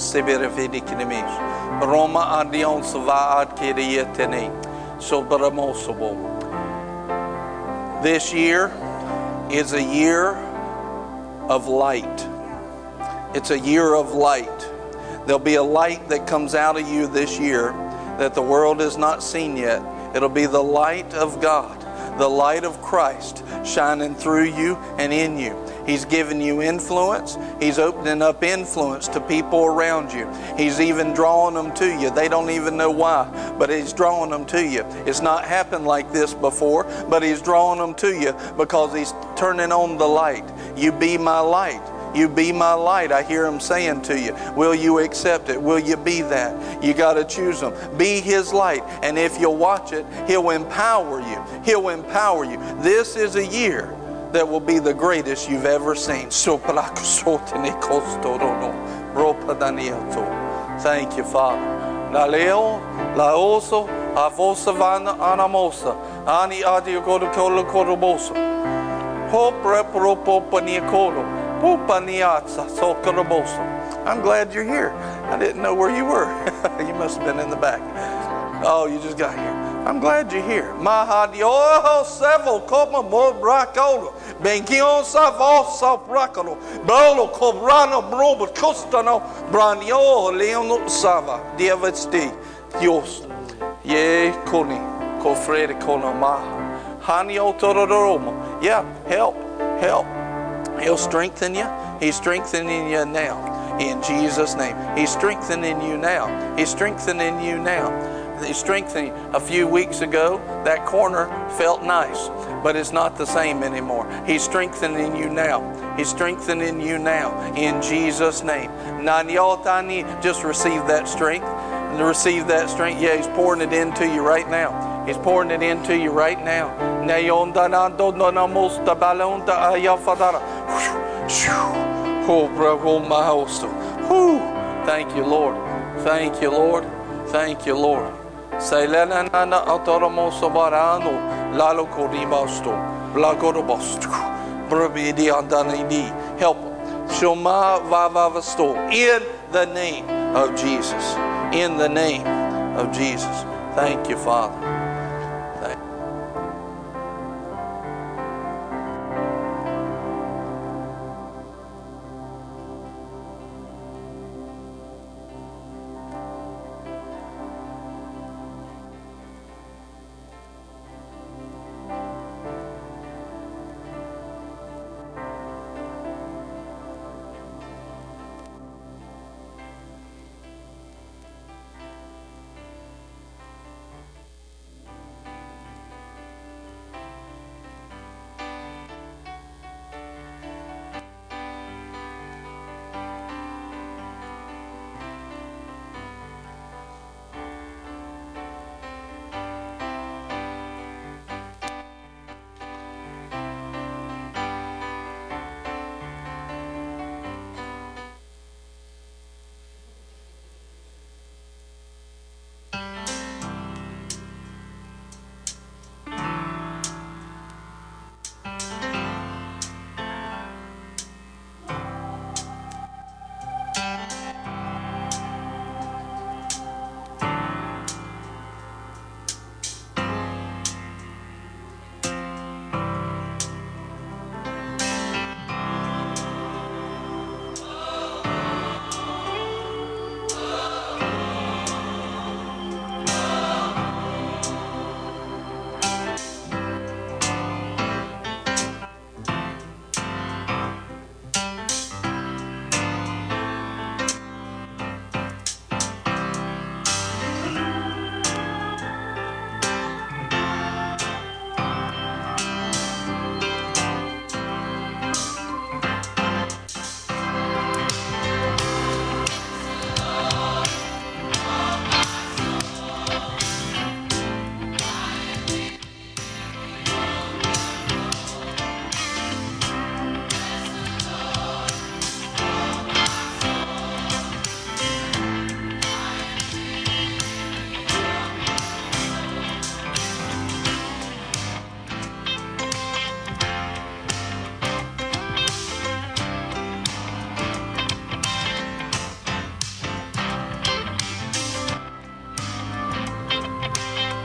Sibere vidikinimis. Roma ad. This year is a year of light. It's a year of light. There'll be a light that comes out of you this year that the world has not seen yet. It'll be the light of God, the light of Christ shining through you and in you. He's giving you influence. He's opening up influence to people around you. He's even drawing them to you. They don't even know why, but He's drawing them to you. It's not happened like this before, but He's drawing them to you because He's turning on the light. You be my light. You be my light. I hear him saying to you, Will you accept it? Will you be that? You got to choose him. Be his light. And if you'll watch it, he'll empower you. He'll empower you. This is a year that will be the greatest you've ever seen. Thank you, Father. La leo, la oso, vana anamosa, ani adio kodo kolo korobosa. Hopre propo paniakolo. I'm glad you're here. I didn't know where you were. you must have been in the back. Oh, you just got here. I'm glad you're here. Mahadioho sevo como mo bracolo. Bengion savo sa bracolo. Bolo cobrano brobo costano branio leono sava. Diavesti. Dios. Ye coni. Cofrede cono ma. Hanio oh, tororomo. Yeah, help. Help. He'll strengthen you. He's strengthening you now. In Jesus' name. He's strengthening you now. He's strengthening you now. Strengthening. A few weeks ago, that corner felt nice, but it's not the same anymore. He's strengthening you now. He's strengthening you now. In Jesus' name. Just receive that strength. Receive that strength. Yeah, He's pouring it into you right now. He's pouring it into you right now. Oh, Thank you, Lord. Thank you, Lord. Thank you, Lord. Sailanana autoromoso barano, lalo koribasto, blagorobosto, brabidi andanini. Help. Shoma vavavasto. In the name of Jesus. In the name of Jesus. Thank you, Father.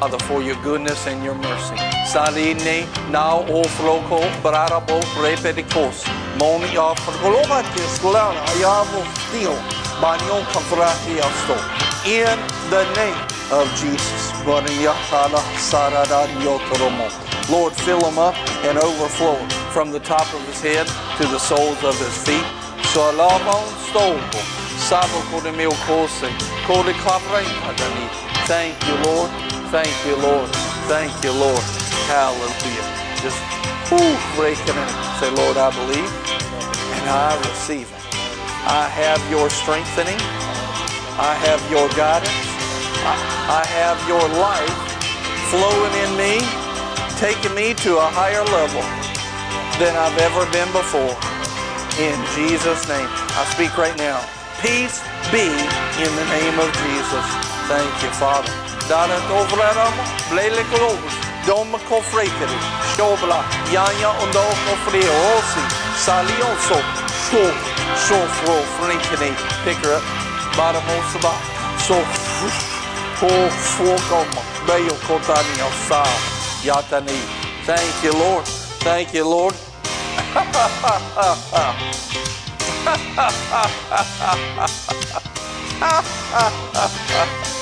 Father, for your goodness and your mercy. Saline now ofroko brarabo repedicos. Moni afrolomatis lara ayavo stio. Banyon kavrati asto. In the name of Jesus. Lord, fill him up and overflow from the top of his head to the soles of his feet. Salamon stolbo. Thank you, Lord. Thank you, Lord. Thank you, Lord. Hallelujah. Just whew, breaking it. Say, Lord, I believe and I receive it. I have your strengthening. I have your guidance. I, I have your life flowing in me, taking me to a higher level than I've ever been before. In Jesus' name. I speak right now. Peace be in the name of Jesus. Thank you, Father. Dara dovrarama, blele kolobus, doma kofrekeri, shobla, yanya undo kofre osi, salionso, sho, sho fro frinkene, pick her up, bottom osaba, so, ho, fo goma, bayo kotani osa, yatani. Thank you, Lord. Thank you, Lord.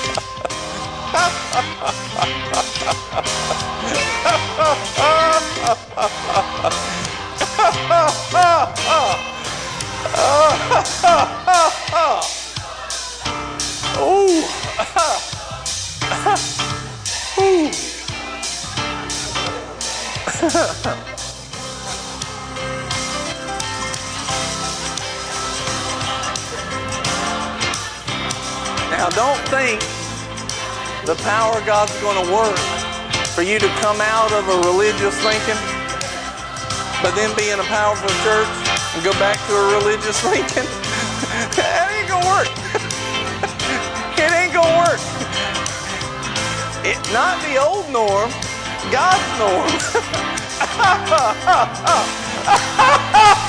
Now, don't think the power of God's going to work for you to come out of a religious thinking, but then be in a powerful church and go back to a religious thinking. that ain't going to work. it ain't going to work. It, not the old norm, God's norm.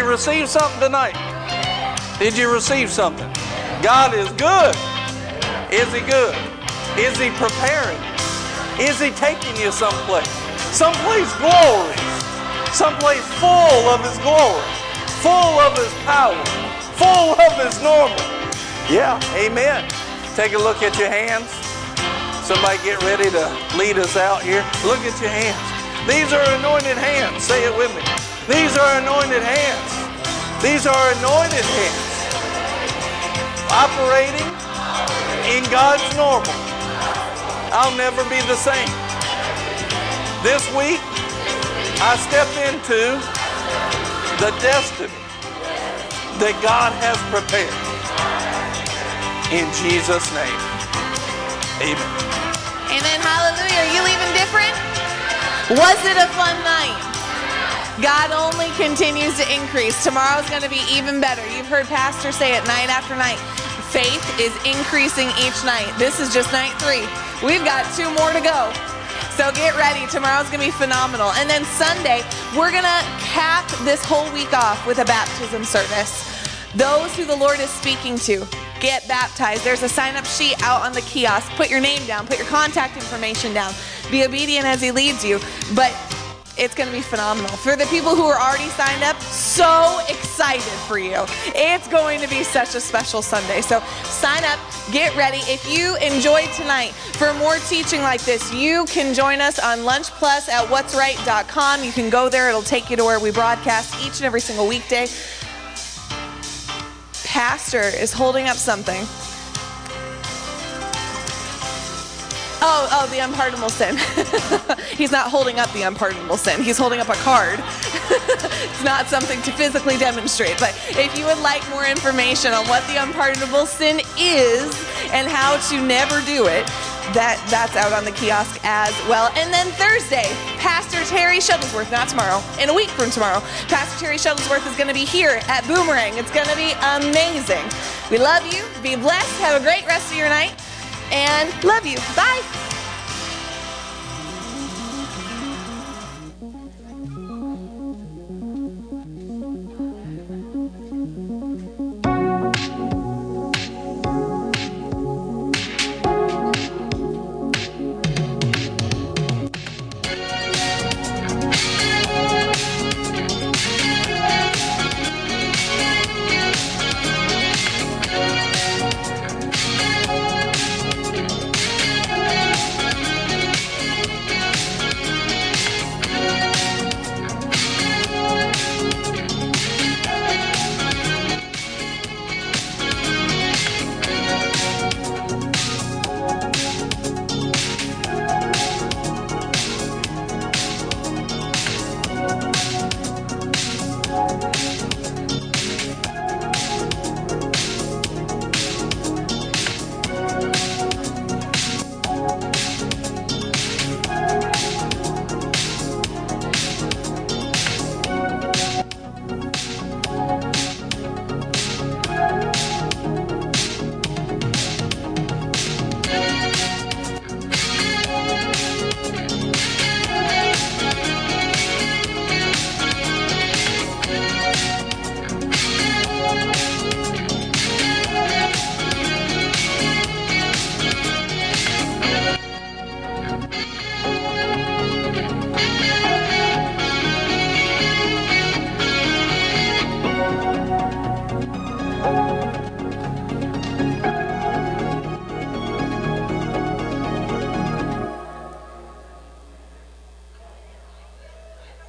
you receive something tonight? Did you receive something? God is good. Is He good? Is He preparing? Is He taking you someplace? Someplace glorious. Someplace full of His glory, full of His power, full of His normal. Yeah, amen. Take a look at your hands. Somebody get ready to lead us out here. Look at your hands. These are anointed hands. Say it with me. These are anointed hands. These are anointed hands. Operating in God's normal. I'll never be the same. This week, I stepped into the destiny that God has prepared. In Jesus' name, amen. Amen. Hallelujah. You leaving different? Was it a fun night? God only continues to increase. Tomorrow's going to be even better. You've heard pastors say it night after night. Faith is increasing each night. This is just night three. We've got two more to go. So get ready. Tomorrow's going to be phenomenal. And then Sunday, we're going to cap this whole week off with a baptism service. Those who the Lord is speaking to, get baptized. There's a sign up sheet out on the kiosk. Put your name down, put your contact information down. Be obedient as He leads you. But it's going to be phenomenal. For the people who are already signed up, so excited for you. It's going to be such a special Sunday. So sign up, get ready. If you enjoyed tonight, for more teaching like this, you can join us on Lunch Plus at what'sright.com. You can go there, it'll take you to where we broadcast each and every single weekday. Pastor is holding up something. Oh, oh, the unpardonable sin. He's not holding up the unpardonable sin. He's holding up a card. it's not something to physically demonstrate. But if you would like more information on what the unpardonable sin is and how to never do it, that that's out on the kiosk as well. And then Thursday, Pastor Terry Shuttlesworth, not tomorrow, in a week from tomorrow, Pastor Terry Shuttlesworth is going to be here at Boomerang. It's going to be amazing. We love you. Be blessed. Have a great rest of your night and love you. Bye.